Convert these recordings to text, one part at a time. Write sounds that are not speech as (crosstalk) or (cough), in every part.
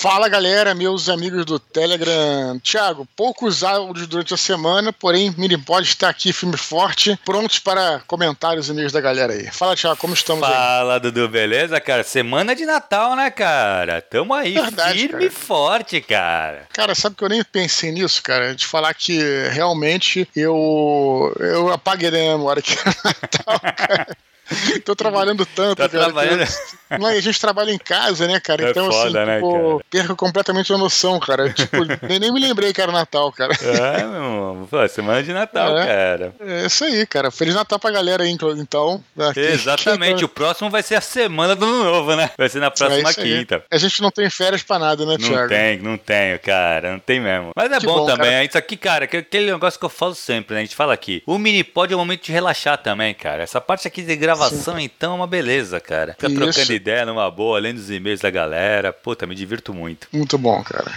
Fala galera, meus amigos do Telegram. Thiago, poucos áudios durante a semana, porém, Minipod está aqui firme forte, prontos para comentários e e-mails da galera aí. Fala, Thiago, como estamos Fala, aí? Fala, Dudu, beleza, cara? Semana de Natal, né, cara? Tamo aí, Verdade, firme e forte, cara. Cara, sabe que eu nem pensei nisso, cara? De falar que realmente eu, eu apaguei a memória que era Natal, (laughs) cara. (laughs) Tô trabalhando tanto, tá cara. Trabalhando... Que... Não, a gente trabalha em casa, né, cara? É então, foda, assim, né, tipo, cara? perco completamente a noção, cara. (laughs) Tipo, nem, nem me lembrei que era Natal, cara. É, meu irmão. Pô, semana de Natal, é, cara. É isso aí, cara. Feliz Natal pra galera aí, então. Aqui, Exatamente. Aqui, o próximo vai ser a semana do ano novo, né? Vai ser na próxima é quinta. A gente não tem férias pra nada, né, Thiago? Não tem, não tenho, cara. Não tem mesmo. Mas é bom, bom, também. Cara. Isso aqui, cara, aquele negócio que eu falo sempre, né? A gente fala aqui. O mini pod é o momento de relaxar também, cara. Essa parte aqui de gravação, então, uma beleza, cara. Fica Isso. trocando ideia numa boa, além dos e-mails da galera. Puta, me divirto muito. Muito bom, cara.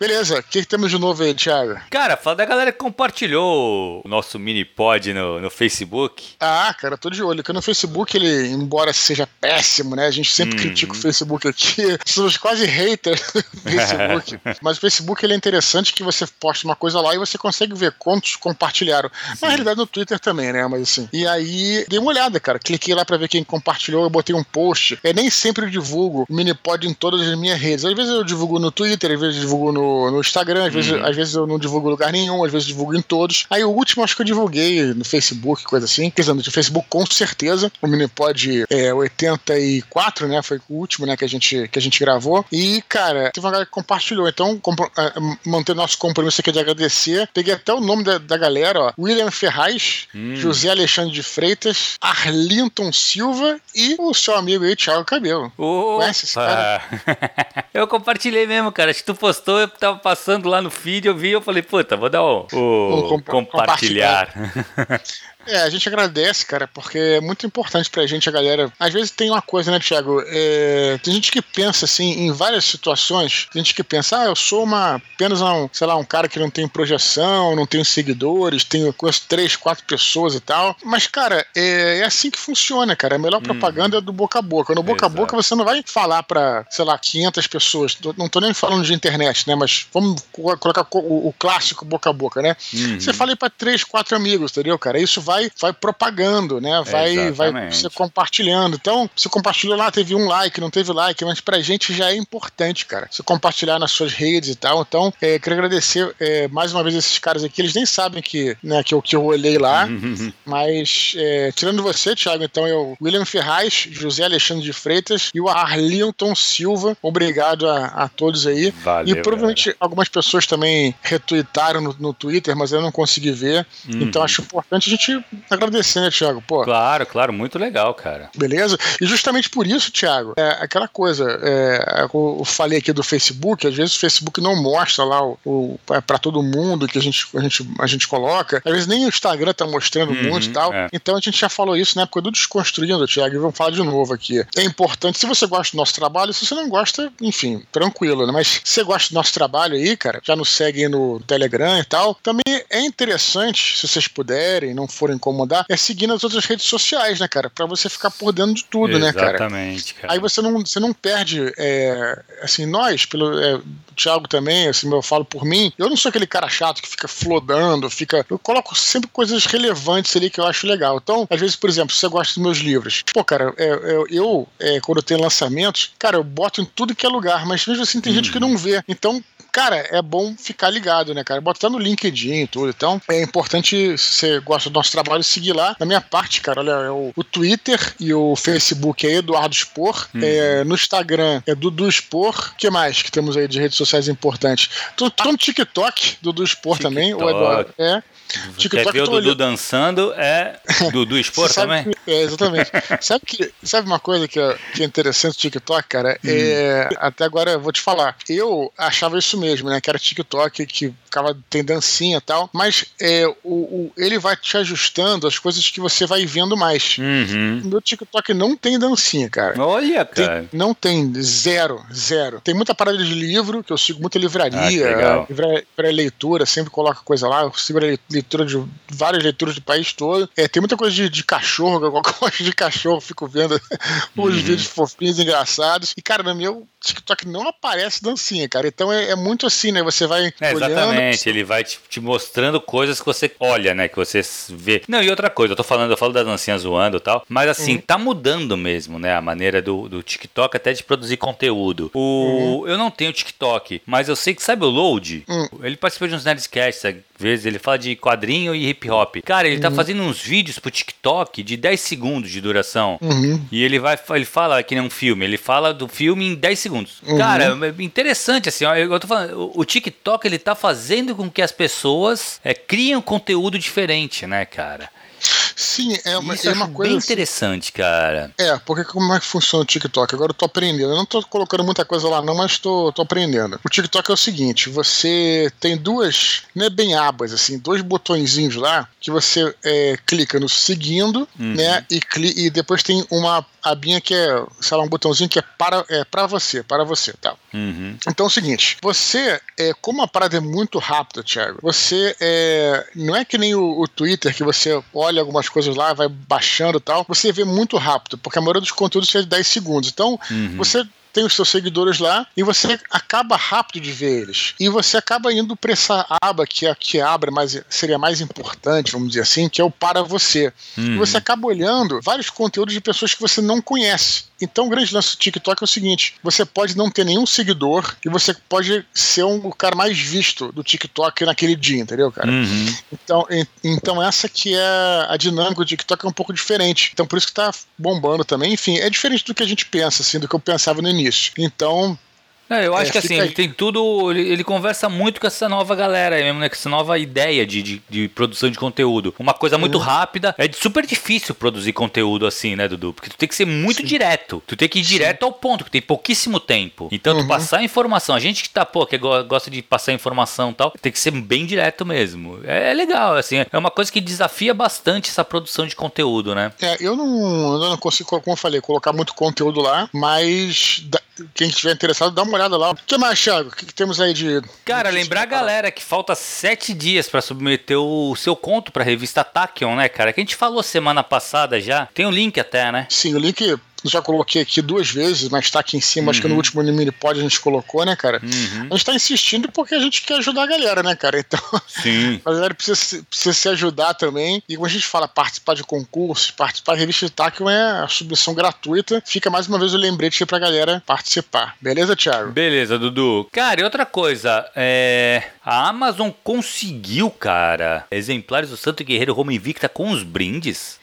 Beleza, o que, que, temos de novo aí, Thiago? Cara, fala da galera que compartilhou o nosso mini pod no, no Facebook. Ah, cara, tô de olho. Que no Facebook, ele, embora seja péssimo, né? A gente sempre hum. critica o Facebook aqui. (laughs) Somos quase haters do (laughs) Facebook. Mas o Facebook ele é interessante que você posta uma coisa lá e você consegue ver quantos compartilharam. Sim. Na realidade, no Twitter também, né? Mas assim. E aí, dei uma olhada, cara. Cliquei lá pra ver quem compartilhou eu botei um post. É nem sempre eu divulgo o Minipod em todas as minhas redes. Às vezes eu divulgo no Twitter, às vezes eu divulgo no, no Instagram, às, uhum. vezes, às vezes eu não divulgo em lugar nenhum, às vezes eu divulgo em todos. Aí o último acho que eu divulguei no Facebook, coisa assim. Quer dizer, no Facebook com certeza. O Minipod é 84, né? Foi o último, né, que a gente, que a gente gravou. E, cara, teve uma galera que compartilhou. Então, manter nosso compromisso aqui de agradecer. Peguei até o nome da, da galera, ó. William Ferraz, hum. José Alexandre de Freitas, Arlinton Silva e o seu amigo aí, Thiago Cabelo. Conhece esse cara? (laughs) eu compartilhei mesmo, cara. Acho que tu postou, eu tava passando lá no feed, eu vi, eu falei, puta, vou dar um compartilhar. compartilhar. (laughs) É, a gente agradece, cara, porque é muito importante pra gente, a galera. Às vezes tem uma coisa, né, Thiago? É, tem gente que pensa, assim, em várias situações, tem gente que pensa, ah, eu sou uma apenas um, sei lá, um cara que não tem projeção, não tenho seguidores, tenho conheço três, quatro pessoas e tal. Mas, cara, é, é assim que funciona, cara. A melhor hum. propaganda é do boca a boca. No boca Exato. a boca você não vai falar pra, sei lá, 500 pessoas. Não tô nem falando de internet, né? Mas vamos colocar o, o clássico boca a boca, né? Uhum. Você fala aí pra três, quatro amigos, entendeu, cara? Isso vai vai, vai propagando, né? Vai, vai você compartilhando. Então, se compartilhou lá, teve um like, não teve like, mas pra gente já é importante, cara. Você compartilhar nas suas redes e tal. Então, é, queria agradecer é, mais uma vez esses caras aqui. Eles nem sabem que, né, que, eu, que eu olhei lá, (laughs) mas é, tirando você, Thiago, então eu, William Ferraz, José Alexandre de Freitas e o Arlington Silva. Obrigado a, a todos aí. Valeu, e provavelmente galera. algumas pessoas também retuitaram no, no Twitter, mas eu não consegui ver. Uhum. Então acho importante a gente agradecer, né, Thiago? Pô. Claro, claro, muito legal, cara. Beleza? E justamente por isso, Thiago, é aquela coisa, é, eu falei aqui do Facebook, às vezes o Facebook não mostra lá o, o é, para todo mundo que a gente, a, gente, a gente coloca, às vezes nem o Instagram tá mostrando uhum, muito e tal. É. Então a gente já falou isso na época do Desconstruindo, Thiago, e vamos falar de novo aqui. É importante, se você gosta do nosso trabalho, se você não gosta, enfim, tranquilo, né? Mas se você gosta do nosso trabalho aí, cara, já nos segue aí no Telegram e tal, também é interessante, se vocês puderem, não incomodar, é seguir nas outras redes sociais, né, cara? Pra você ficar por dentro de tudo, Exatamente, né, cara? Exatamente, cara. Aí você não, você não perde, é, assim, nós, pelo é, Thiago também, assim, eu falo por mim, eu não sou aquele cara chato que fica flodando, fica. Eu coloco sempre coisas relevantes ali que eu acho legal. Então, às vezes, por exemplo, se você gosta dos meus livros, pô, cara, é, é, eu, é, quando eu tenho lançamentos, cara, eu boto em tudo que é lugar, mas mesmo assim tem gente que não vê. Então, cara, é bom ficar ligado, né, cara? Bota no LinkedIn e tudo. Então, é importante, se você gosta do nosso trabalho, seguir lá. Na minha parte, cara, olha, é o, o Twitter e o Facebook é Eduardo Spor. Uhum. É, no Instagram é Dudu Spor. O que mais que temos aí de redes sociais importantes? Tô, tô no TikTok, Dudu Spor também. O Eduardo. É. TikTok, Quer ver o Dudu olhando. dançando é Dudu (laughs) Spor também? Que, é, exatamente. (laughs) sabe, que, sabe uma coisa que é, que é interessante do TikTok, cara? Hum. É, até agora eu vou te falar. Eu achava isso mesmo, né? Que era TikTok que ficava tem dancinha e tal. Mas é, o, o, ele vai te ajustando as coisas que você vai vendo mais. Uhum. Meu TikTok não tem dancinha, cara. Olha, cara. Tem, não tem, zero, zero. Tem muita parada de livro, que eu sigo muita livraria, ah, livraria leitura, sempre coloca coisa lá. Eu sigo a leitura de várias leituras do país todo. É, tem muita coisa de, de cachorro, eu (laughs) gosto de cachorro, fico vendo (laughs) os uhum. vídeos fofinhos, engraçados. E, cara, no meu TikTok não aparece dancinha, cara. Então é, é muito assim, né? Você vai. É, exatamente, ele vai te, te, mostrando coisas que você olha, né? Que você vê. Não, e outra coisa, eu tô falando, eu falo da dancinha zoando e tal, mas assim, uhum. tá mudando mesmo, né? A maneira do, do TikTok até de produzir conteúdo. O, uhum. Eu não tenho TikTok, mas eu sei que sabe o Load? Uhum. Ele participou de uns Nerdcasts, às vezes, ele fala de quadrinho e hip hop. Cara, ele tá uhum. fazendo uns vídeos pro TikTok de 10 segundos de duração. Uhum. E ele vai, ele fala que nem um filme, ele fala do filme em 10 segundos. Uhum. Cara, é interessante assim, ó, eu tô falando, o TikTok ele tá fazendo com que as pessoas é, criem conteúdo diferente, né, cara? Sim, é uma, Isso é uma coisa. Bem assim, interessante, cara. É, porque como é que funciona o TikTok? Agora eu tô aprendendo. Eu não tô colocando muita coisa lá, não, mas tô, tô aprendendo. O TikTok é o seguinte: você tem duas, não é bem abas, assim, dois botõezinhos lá que você é, clica no seguindo, uhum. né? E, e depois tem uma abinha que é, sei lá, um botãozinho que é para, é para você, para você, tá? Uhum. Então é o seguinte: você, é, como a parada é muito rápida, Thiago, você é, não é que nem o, o Twitter que você olha algumas coisas lá, vai baixando e tal, você vê muito rápido, porque a maioria dos conteúdos é de 10 segundos. Então, uhum. você tem os seus seguidores lá e você acaba rápido de ver eles. E você acaba indo para essa aba que é que abre, mas seria mais importante, vamos dizer assim, que é o para você. Uhum. E você acaba olhando vários conteúdos de pessoas que você não conhece. Então, o grande lance do TikTok é o seguinte: você pode não ter nenhum seguidor e você pode ser um, o cara mais visto do TikTok naquele dia, entendeu, cara? Uhum. Então, então, essa que é a dinâmica do TikTok é um pouco diferente. Então, por isso que tá bombando também. Enfim, é diferente do que a gente pensa, assim, do que eu pensava no início. Então, é, eu acho é, que assim, ele tem tudo. Ele, ele, conversa muito com essa nova galera mesmo, né? Com essa nova ideia de, de, de produção de conteúdo. Uma coisa muito uhum. rápida. É super difícil produzir conteúdo assim, né, Dudu? Porque tu tem que ser muito Sim. direto. Tu tem que ir Sim. direto ao ponto, porque tem pouquíssimo tempo. Então, uhum. tu passar informação. A gente que tá, pô, que gosta de passar informação e tal, tem que ser bem direto mesmo. É, é legal, assim. É uma coisa que desafia bastante essa produção de conteúdo, né? É, eu não, eu não consigo, como eu falei, colocar muito conteúdo lá, mas quem estiver interessado, dá uma olhada lá. O que mais, Thiago? O que, que temos aí de. Cara, lembrar a galera que falta sete dias para submeter o seu conto pra revista Tachyon, né, cara? Que a gente falou semana passada já. Tem o um link até, né? Sim, o link já coloquei aqui duas vezes, mas tá aqui em cima, uhum. acho que no uhum. último mini pod a gente colocou, né, cara? Uhum. A gente tá insistindo porque a gente quer ajudar a galera, né, cara? Então, Sim. (laughs) a galera precisa, precisa se ajudar também. E quando a gente fala participar de concursos, participar da revista Itaquium é a submissão gratuita. Fica mais uma vez o lembrete pra galera participar. Beleza, Thiago? Beleza, Dudu. Cara, e outra coisa, é... a Amazon conseguiu, cara, exemplares do Santo Guerreiro Roma Invicta com os brindes.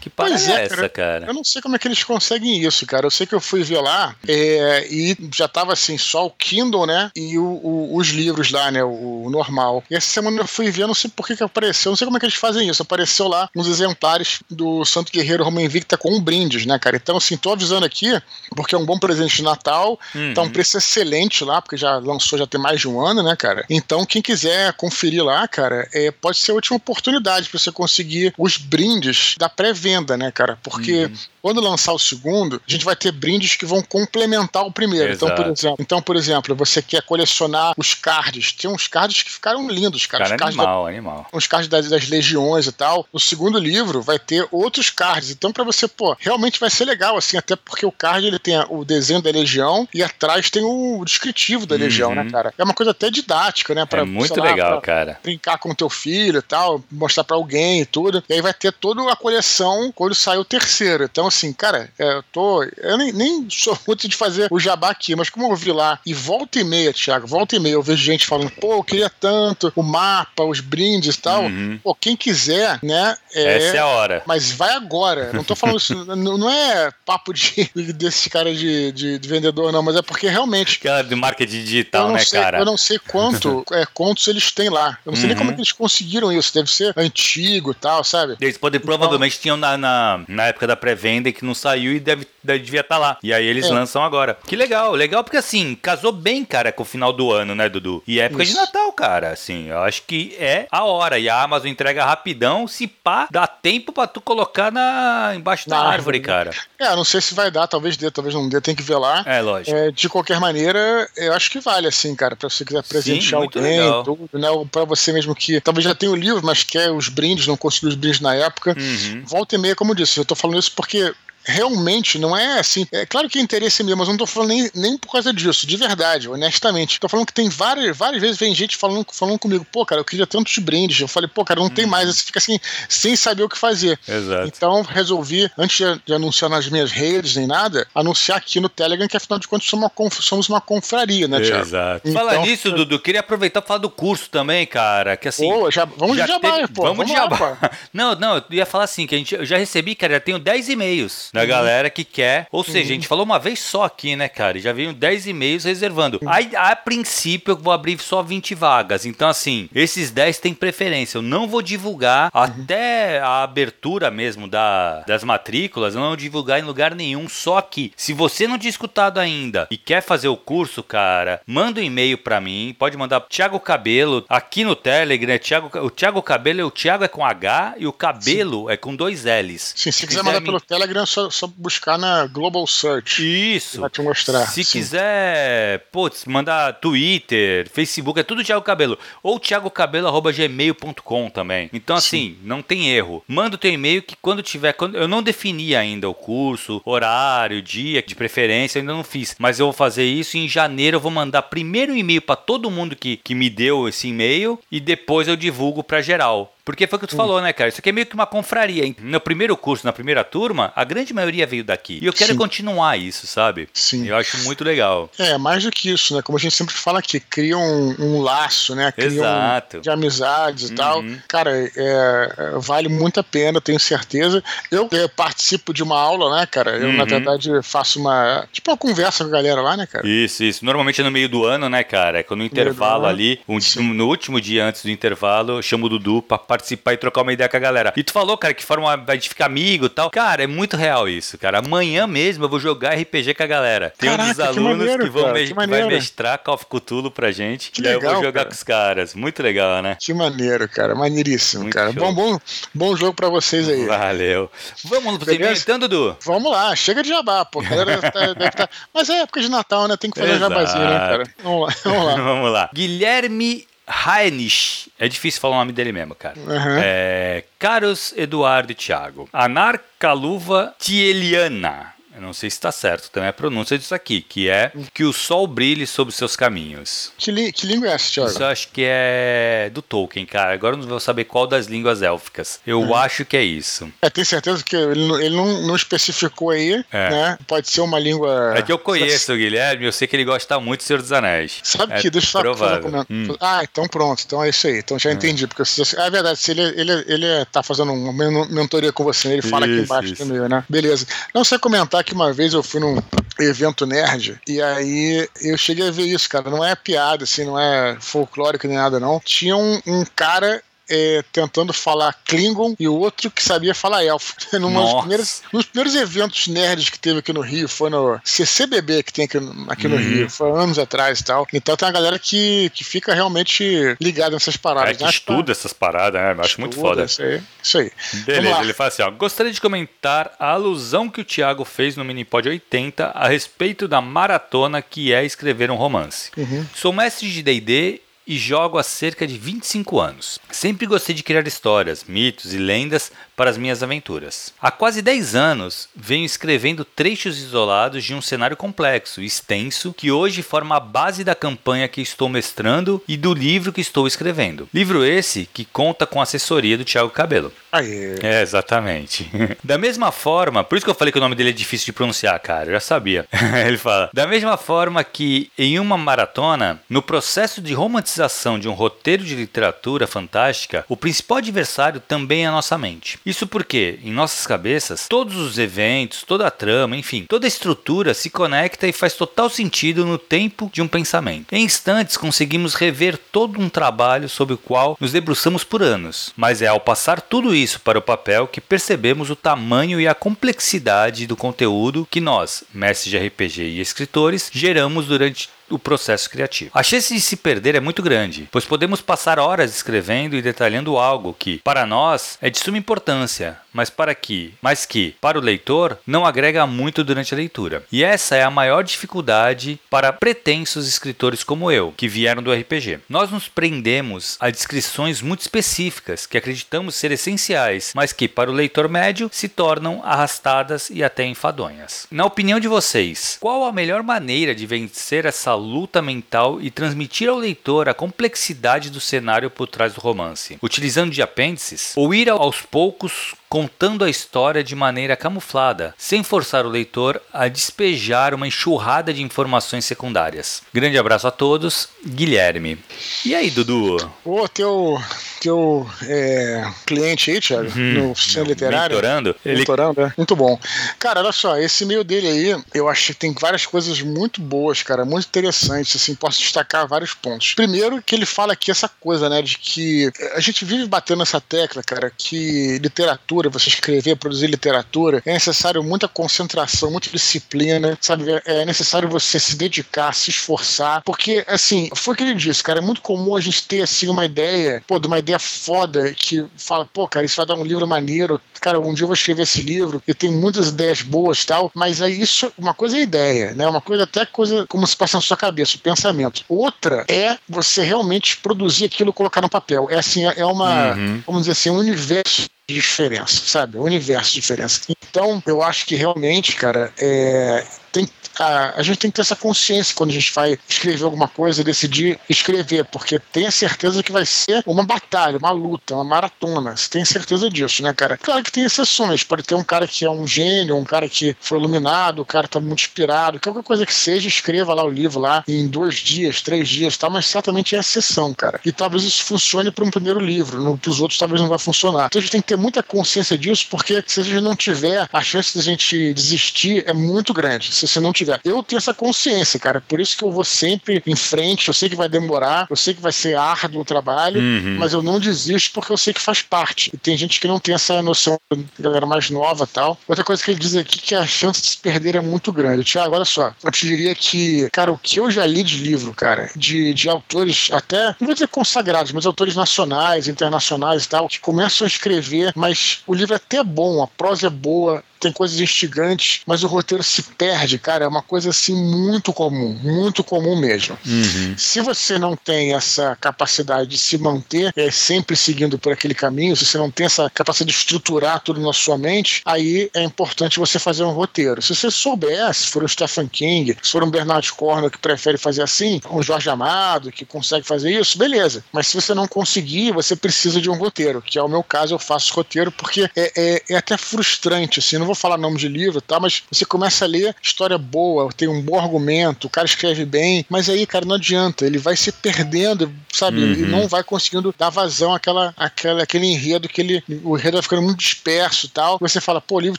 Que parada pois é, é essa, cara, cara, Eu não sei como é que eles conseguem isso, cara. Eu sei que eu fui ver lá é, e já tava assim, só o Kindle, né? E o, o, os livros lá, né? O, o, normal. E essa semana eu fui ver, não sei por que, que apareceu, não sei como é que eles fazem isso. Apareceu lá uns exemplares do Santo Guerreiro Roma Invicta com um brindes, né, cara? Então, assim, tô avisando aqui, porque é um bom presente de Natal. Uhum. Tá um preço excelente lá, porque já lançou já tem mais de um ano, né, cara? Então, quem quiser conferir lá, cara, é, pode ser a última oportunidade para você conseguir os brindes da pré-venda, né, cara? Porque uhum. Quando lançar o segundo, a gente vai ter brindes que vão complementar o primeiro. Então por, exemplo, então, por exemplo, você quer colecionar os cards. Tem uns cards que ficaram lindos, cara. cara os cards animal, da, animal. Os cards das, das, legiões e tal. O segundo livro vai ter outros cards. Então, para você, pô, realmente vai ser legal, assim, até porque o card ele tem o desenho da legião e atrás tem o descritivo da uhum. legião, né, cara? É uma coisa até didática, né? Pra, é muito lá, legal, cara. Brincar com teu filho e tal, mostrar para alguém e tudo. E aí vai ter toda a coleção quando saiu o terceiro. Então, assim, cara, é, eu tô. Eu nem, nem sou (laughs) muito de fazer o jabá aqui, mas como eu vi lá e volta e meia, Thiago, volta e meia, eu vejo gente falando, pô, eu queria tanto o mapa, os brindes e tal. Uhum. Pô, quem quiser, né? É, Essa é a hora. Mas vai agora. Não tô falando isso, (laughs) não é papo de, (laughs) desse cara de, de, de, vendedor, não, mas é porque realmente. Cara de marketing digital, né, sei, cara? Eu não sei quanto é, contos eles têm lá. Eu não sei uhum. nem como é que eles conseguiram isso. Deve ser antigo e tal, sabe? Eles podem então, provavelmente tinham na, na, na época da pré-venda pré-venda que não saiu e deve, deve devia estar tá lá. E aí eles é. lançam agora. Que legal, legal porque assim, casou bem, cara, com o final do ano, né, Dudu? E época Isso. de Natal, cara, assim, eu acho que é a hora. E a Amazon entrega rapidão, se pá, dá tempo para tu colocar na embaixo da árvore, cara. É, não sei se vai dar, talvez dê, talvez não dê, tem que ver lá. É, lógico. É, de qualquer maneira, eu acho que vale, assim, cara, pra você quiser presentear Sim, alguém, tudo, né? Ou pra você mesmo que talvez já tenha o livro, mas quer os brindes, não conseguiu os brindes na época. Uhum. Volta e meia, como eu disse, eu tô falando isso porque realmente não é assim. É claro que é interesse meu, mas eu não tô falando nem, nem por causa disso, de verdade, honestamente. Tô falando que tem várias, várias vezes vem gente falando, falando comigo, pô, cara, eu queria tantos brindes. Eu falei, pô, cara, não hum. tem uhum. mais. Você fica assim, sem saber o que fazer. Exato. Então, resolvi, antes de, de, anunciar nas minhas redes nem nada, anunciar aqui no Telegram que afinal de contas somos uma, somos uma confraria, né, Thiago? Exato. Então, Fala nisso, Dudu, queria aproveitar pra falar do curso também, cara, que assim... Pô, já, vamos já de jabá, teve, pô. Vamos, vamos de jabá. (laughs) Não, não, eu ia falar assim, que a gente, eu já recebi, cara, já tenho 10 e-mails da uhum. galera que quer. Ou seja, uhum. a gente falou uma vez só aqui, né, cara? E já veio 10 e-mails reservando. Aí, a princípio, eu vou abrir só 20 vagas. Então, assim, esses 10 têm preferência. Eu não vou divulgar uhum. até a abertura mesmo da, das matrículas. Eu não vou divulgar em lugar nenhum, só aqui. Se você não tinha escutado ainda e quer fazer o curso, cara, manda um e-mail para mim. Pode mandar Thiago Cabelo aqui no Telegram. É Thiago, o Thiago Cabelo, o Thiago é com H e o Cabelo Sim. é com dois L's. Sim, se, se quiser, quiser mandar me... pelo Telegram, é só, só buscar na Global Search. Isso. Vai te mostrar. Se sim. quiser, putz, mandar Twitter, Facebook, é tudo Thiago Cabelo. Ou thiagocabelo.gmail.com também. Então, assim, sim. não tem erro. Manda o teu e-mail que quando tiver. Quando, eu não defini ainda o curso, horário, dia de preferência, ainda não fiz. Mas eu vou fazer isso em janeiro eu vou mandar primeiro e-mail para todo mundo que, que me deu esse e-mail e depois eu divulgo para geral. Porque foi o que tu hum. falou, né, cara? Isso aqui é meio que uma confraria. No primeiro curso, na primeira turma, a grande maioria veio daqui. E eu quero Sim. continuar isso, sabe? Sim. Eu acho muito legal. É, mais do que isso, né? Como a gente sempre fala aqui, cria um, um laço, né? Cria Exato. Um, de amizades e uhum. tal. Cara, é, é, vale muito a pena, tenho certeza. Eu é, participo de uma aula, né, cara? Eu, uhum. na verdade, faço uma. Tipo uma conversa com a galera lá, né, cara? Isso, isso. Normalmente é no meio do ano, né, cara? É quando no intervalo ali, um, no último dia antes do intervalo, eu chamo o Dudu pra participar e trocar uma ideia com a galera. E tu falou, cara, que forma a gente ficar amigo e tal. Cara, é muito real isso, cara. Amanhã mesmo eu vou jogar RPG com a galera. Tem Caraca, um dos alunos que, maneiro, que, vão me que, vai mestrar Call of Cthulhu pra gente. Que e legal, aí eu vou jogar cara. com os caras. Muito legal, né? Que maneiro, cara. Maneiríssimo, muito cara. Bom, bom, bom jogo pra vocês aí. Valeu. Vamos pro então, Dudu? Vamos lá, chega de jabá, pô. Tá, (laughs) tá... Mas é época de Natal, né? Tem que fazer Exato. jabazinho, né, cara? Vamos lá. Vamos lá. (laughs) vamos lá. Guilherme Heinrich. É difícil falar o nome dele mesmo, cara. Uhum. É, Carlos Eduardo Thiago. Anarcaluva Tieliana. Eu não sei se está certo também a pronúncia disso aqui, que é que o sol brilhe sobre seus caminhos. Que, que língua é essa, Thiago? Isso eu acho que é do Tolkien, cara. Agora eu não vou saber qual das línguas élficas. Eu uhum. acho que é isso. É, tenho certeza que ele, ele não, não, especificou aí, é. né? Pode ser uma língua... É que eu conheço o Guilherme, eu sei que ele gosta muito do Senhor dos Anéis. Sabe é que, deixa eu fazer um. Hum. Ah, então pronto, então é isso aí. Então já hum. entendi, porque se, é verdade, se ele, ele, ele tá fazendo uma mentoria com você, ele fala isso, aqui embaixo isso. também, né? Beleza. Não sei comentar que uma vez eu fui num evento nerd, e aí eu cheguei a ver isso, cara. Não é piada, assim, não é folclórico nem nada, não. Tinha um, um cara é, tentando falar Klingon e o outro que sabia falar elfo. (laughs) Numa primeiras, nos primeiros eventos nerds que teve aqui no Rio, foi no CCBB que tem aqui, aqui uhum. no Rio, foi anos atrás e tal. Então tem uma galera que, que fica realmente ligada nessas paradas. É, que né? estuda essas paradas, né? Eu acho muito foda. Isso aí. Isso aí. Beleza, ele fala assim: ó, gostaria de comentar a alusão que o Thiago fez no Minipod 80 a respeito da maratona que é escrever um romance. Uhum. Sou mestre de DD e jogo há cerca de 25 anos. Sempre gostei de criar histórias, mitos e lendas para as minhas aventuras. Há quase 10 anos venho escrevendo trechos isolados de um cenário complexo, extenso, que hoje forma a base da campanha que estou mestrando e do livro que estou escrevendo. Livro esse que conta com a assessoria do Thiago Cabelo. Aê. É, exatamente. (laughs) da mesma forma, por isso que eu falei que o nome dele é difícil de pronunciar, cara, eu já sabia. (laughs) Ele fala: da mesma forma que em uma maratona, no processo de romantização de um roteiro de literatura fantástica, o principal adversário também é a nossa mente. Isso porque, em nossas cabeças, todos os eventos, toda a trama, enfim, toda a estrutura se conecta e faz total sentido no tempo de um pensamento. Em instantes conseguimos rever todo um trabalho sobre o qual nos debruçamos por anos, mas é ao passar tudo isso para o papel que percebemos o tamanho e a complexidade do conteúdo que nós, mestres de RPG e escritores, geramos durante o processo criativo. A chance de se perder é muito grande, pois podemos passar horas escrevendo e detalhando algo que, para nós, é de suma importância, mas para que, mas que, para o leitor, não agrega muito durante a leitura. E essa é a maior dificuldade para pretensos escritores como eu, que vieram do RPG. Nós nos prendemos a descrições muito específicas que acreditamos ser essenciais, mas que, para o leitor médio, se tornam arrastadas e até enfadonhas. Na opinião de vocês, qual a melhor maneira de vencer essa luta mental e transmitir ao leitor a complexidade do cenário por trás do romance, utilizando de apêndices, ou ir aos poucos contando a história de maneira camuflada, sem forçar o leitor a despejar uma enxurrada de informações secundárias. Grande abraço a todos, Guilherme. E aí, Dudu? Ô, teu, teu é, cliente aí, Thiago, uhum. no oficina literário. Mentorando? Ele... Mentorando, é. Muito bom. Cara, olha só, esse e-mail dele aí, eu acho que tem várias coisas muito boas, cara, muito interessantes, assim, posso destacar vários pontos. Primeiro, que ele fala aqui essa coisa, né, de que a gente vive batendo essa tecla, cara, que literatura literatura, você escrever, produzir literatura, é necessário muita concentração, muita disciplina, sabe? É necessário você se dedicar, se esforçar, porque, assim, foi o que ele disse, cara, é muito comum a gente ter, assim, uma ideia, pô, de uma ideia foda que fala, pô, cara, isso vai dar um livro maneiro, cara, um dia eu vou escrever esse livro, eu tenho muitas ideias boas tal, mas aí isso, uma coisa é ideia, né? Uma coisa até coisa como se passa na sua cabeça, o pensamento. Outra é você realmente produzir aquilo e colocar no papel. É assim, é uma, uhum. vamos dizer assim, um universo diferença, sabe? O universo de diferença. Então, eu acho que realmente, cara, é, tem, a, a, gente tem que ter essa consciência quando a gente vai escrever alguma coisa, decidir escrever, porque tenha certeza que vai ser uma batalha, uma luta, uma maratona. Você tem certeza disso, né, cara? Claro que tem exceções. Pode ter um cara que é um gênio, um cara que foi iluminado, o cara tá muito inspirado, qualquer coisa que seja, escreva lá o livro lá em dois dias, três dias, tal, mas certamente é exceção, cara. E talvez isso funcione para um primeiro livro, no, pros outros talvez não vai funcionar. Então a gente tem que ter muita consciência disso, porque se a gente não tiver, a chance de a gente desistir é muito grande se você não tiver. Eu tenho essa consciência, cara. Por isso que eu vou sempre em frente. Eu sei que vai demorar, eu sei que vai ser árduo o trabalho, uhum. mas eu não desisto porque eu sei que faz parte. E tem gente que não tem essa noção, galera mais nova tal. Outra coisa que ele diz aqui que a chance de se perder é muito grande. Tiago, olha só. Eu te diria que, cara, o que eu já li de livro, cara, de, de autores até, não vou dizer consagrados, mas autores nacionais, internacionais e tal, que começam a escrever, mas o livro é até bom, a prosa é boa, tem coisas instigantes, mas o roteiro se perde, cara. É uma coisa assim muito comum, muito comum mesmo. Uhum. Se você não tem essa capacidade de se manter é, sempre seguindo por aquele caminho, se você não tem essa capacidade de estruturar tudo na sua mente, aí é importante você fazer um roteiro. Se você souber, se for o Stephen King, se for um Bernard Cornwell que prefere fazer assim, um Jorge Amado que consegue fazer isso, beleza. Mas se você não conseguir, você precisa de um roteiro, que é o meu caso, eu faço roteiro porque é, é, é até frustrante, assim, não vou falar nome de livro, tá? Mas você começa a ler história boa, tem um bom argumento, o cara escreve bem, mas aí, cara, não adianta, ele vai se perdendo, sabe? Uhum. E não vai conseguindo dar vazão àquela, àquela, àquele enredo que ele, o enredo vai ficando muito disperso e tal. Você fala, pô, o livro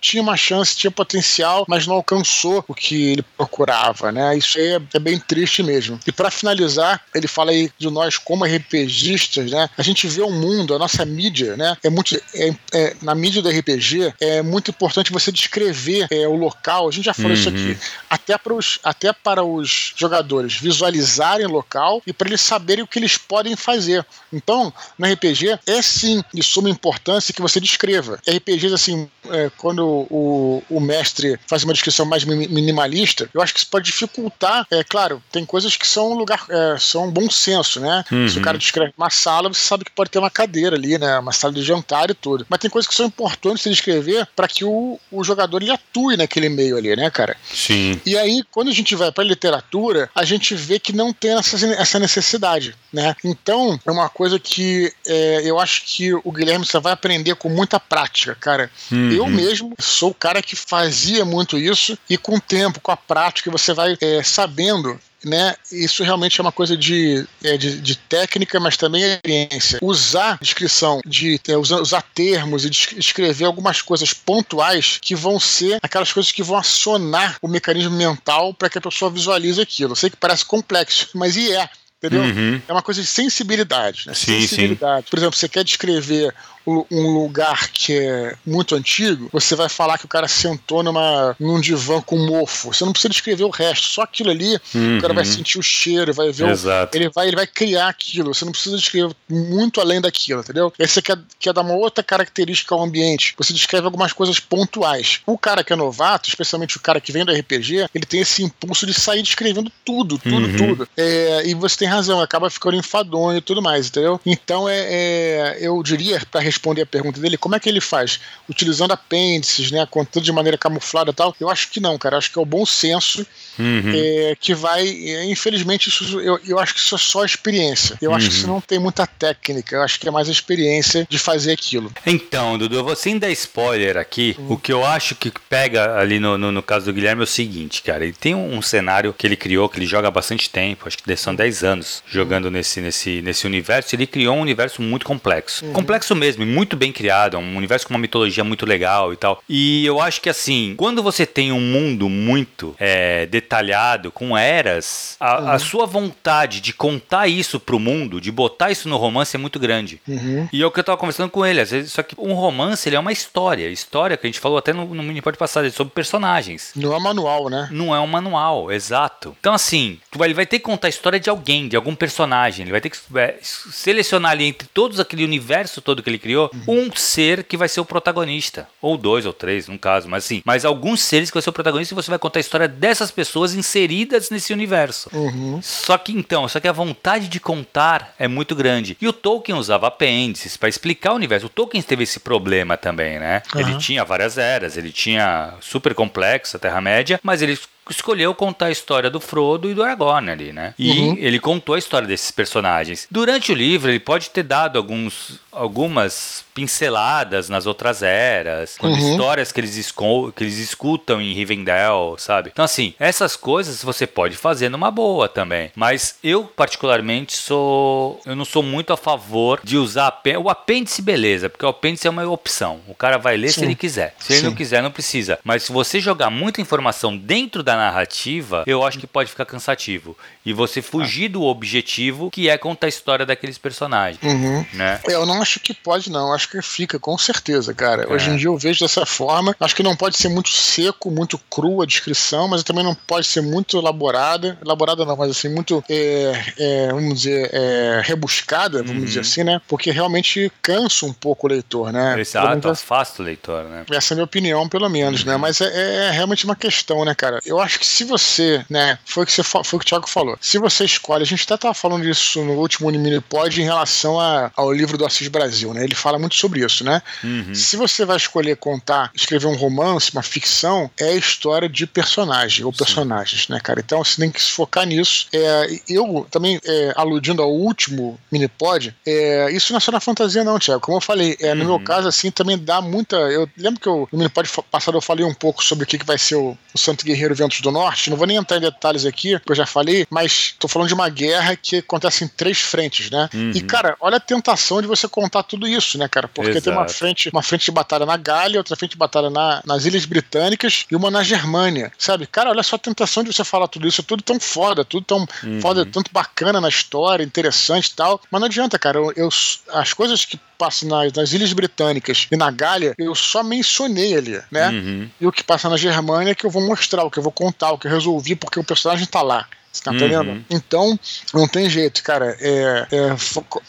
tinha uma chance, tinha potencial, mas não alcançou o que ele procurava, né? Isso aí é, é bem triste mesmo. E para finalizar, ele fala aí de nós como RPGistas, né? A gente vê o mundo, a nossa mídia, né? É muito, é, é, na mídia do RPG é muito importante você descrever é, o local, a gente já falou uhum. isso aqui, uhum. até para, os, até para os jogadores visualizarem o local e para eles saberem o que eles podem fazer. Então, no RPG, é sim de suma importância que você descreva. RPGs, assim, é, quando o, o mestre faz uma descrição mais minimalista, eu acho que isso pode dificultar. É claro, tem coisas que são lugar, é, são bom senso, né? Uhum. Se o cara descreve uma sala, você sabe que pode ter uma cadeira ali, né? Uma sala de jantar e tudo. Mas tem coisas que são importantes de descrever para que o, o jogador ele atue naquele meio ali, né, cara? Sim. E aí, quando a gente vai para literatura, a gente vê que não tem essa, essa necessidade, né? Então, é uma coisa que é, eu acho que o Guilherme você vai aprender com muita prática, cara. Uhum. Eu mesmo sou o cara que fazia muito isso e com o tempo, com a prática, você vai é, sabendo né, isso realmente é uma coisa de, é, de, de, técnica, mas também é experiência. Usar descrição, de é, usar, usar, termos e escrever algumas coisas pontuais que vão ser aquelas coisas que vão acionar o mecanismo mental para que a pessoa visualize aquilo. Eu sei que parece complexo, mas e é. Entendeu? Uhum. É uma coisa de sensibilidade. Né? Sim, sensibilidade. Sim. Por exemplo, você quer descrever um lugar que é muito antigo, você vai falar que o cara sentou numa, num divã com mofo. Você não precisa descrever o resto, só aquilo ali, uhum. o cara vai uhum. sentir o cheiro, vai ver Exato. O, ele vai ele vai criar aquilo. Você não precisa descrever muito além daquilo, entendeu? Aí você quer, quer dar uma outra característica ao ambiente. Você descreve algumas coisas pontuais. O cara que é novato, especialmente o cara que vem do RPG, ele tem esse impulso de sair descrevendo tudo, tudo, uhum. tudo. É, e você tem razão, acaba ficando enfadonho e tudo mais, entendeu? Então é, é eu diria para responder a pergunta dele, como é que ele faz? Utilizando apêndices, né? Contando de maneira camuflada e tal? Eu acho que não, cara. Eu acho que é o bom senso uhum. é, que vai. É, infelizmente, isso, eu, eu acho que isso é só experiência. Eu uhum. acho que isso uhum. não tem muita técnica. Eu acho que é mais a experiência de fazer aquilo. Então, Dudu, eu vou sem dar spoiler aqui. Uhum. O que eu acho que pega ali no, no, no, caso do Guilherme é o seguinte, cara. Ele tem um, um, cenário que ele criou, que ele joga há bastante tempo, acho que são 10 anos jogando nesse, nesse, nesse universo. Ele criou um universo muito complexo. Uhum. Complexo mesmo, muito bem criado, é um universo com uma mitologia muito legal e tal. E eu acho que assim, quando você tem um mundo muito é, detalhado, com eras, a, uhum. a, sua vontade de contar isso pro mundo, de botar isso no romance é muito grande. Uhum. E é o que eu tava conversando com ele, às vezes, só que um romance ele é uma história. História que a gente falou até no, no mini pode passar é sobre personagens. Não é um manual, né? Não é um manual, exato. Então, assim, ele vai ter que contar a história de alguém, de algum personagem. Ele vai ter que é, selecionar ali entre todos aquele universo todo que ele criou, uhum um ser que vai ser o protagonista. Ou dois ou três, no caso, mas sim. Mas alguns seres que vai ser o protagonista e você vai contar a história dessas pessoas inseridas nesse universo. Uhum. Só que então, só que a vontade de contar é muito grande. E o Tolkien usava apêndices para explicar o universo. O Tolkien teve esse problema também, né? Uhum. Ele tinha várias eras, ele tinha super complexo a Terra-média, mas ele escolheu contar a história do Frodo e do Aragorn ali, né? E uhum. ele contou a história desses personagens. Durante o livro, ele pode ter dado alguns, algumas pinceladas nas outras eras, uhum. histórias que eles, que eles escutam em Rivendell, sabe? Então, assim, essas coisas você pode fazer numa boa também. Mas eu, particularmente, sou. Eu não sou muito a favor de usar o apêndice, beleza, porque o apêndice é uma opção. O cara vai ler Sim. se ele quiser. Se Sim. ele não quiser, não precisa. Mas se você jogar muita informação dentro da narrativa, eu acho que pode ficar cansativo. E você fugir ah. do objetivo, que é contar a história daqueles personagens. Uhum. Né? Eu não acho que pode, não. Eu acho que fica, com certeza, cara. É. Hoje em dia eu vejo dessa forma. Acho que não pode ser muito seco, muito cru a descrição, mas também não pode ser muito elaborada. Elaborada não, mas assim, muito, é, é, vamos dizer, é, rebuscada, vamos uhum. dizer assim, né? Porque realmente cansa um pouco o leitor, né? Exato, afasta o leitor, né? Essa é a minha opinião, pelo menos, né? uhum. né? Mas é, é, realmente uma questão, né, cara? Eu acho que se você, né, foi o que, você, foi o, que o Thiago falou, se você escolhe, a gente até estava falando disso no último Minipod em relação a, ao livro do Assis Brasil, né? Ele fala muito sobre isso, né? Uhum. Se você vai escolher contar, escrever um romance, uma ficção, é história de personagem ou personagens, Sim. né, cara? Então você tem que se focar nisso. É, eu também, é, aludindo ao último Minipod, é, isso não é só na fantasia, não, Thiago. Como eu falei, é, no uhum. meu caso, assim, também dá muita. Eu lembro que eu, no Minipod passado eu falei um pouco sobre o que, que vai ser o, o Santo Guerreiro Ventos do Norte. Não vou nem entrar em detalhes aqui, porque eu já falei, mas tô falando de uma guerra que acontece em três frentes, né? Uhum. E, cara, olha a tentação de você contar tudo isso, né, cara? Porque Exato. tem uma frente, uma frente de batalha na Gália, outra frente de batalha na, nas Ilhas Britânicas e uma na Germânia, sabe? Cara, olha só a tentação de você falar tudo isso, é tudo tão foda, tudo tão uhum. foda, tanto bacana na história, interessante e tal. Mas não adianta, cara. Eu, eu as coisas que passam nas, nas, Ilhas Britânicas e na Gália, eu só mencionei ali, né? Uhum. E o que passa na Germânia é que eu vou mostrar, o que eu vou contar, o que eu resolvi, porque o personagem tá lá. Você tá entendendo? Uhum. Então, não tem jeito, cara. É, é,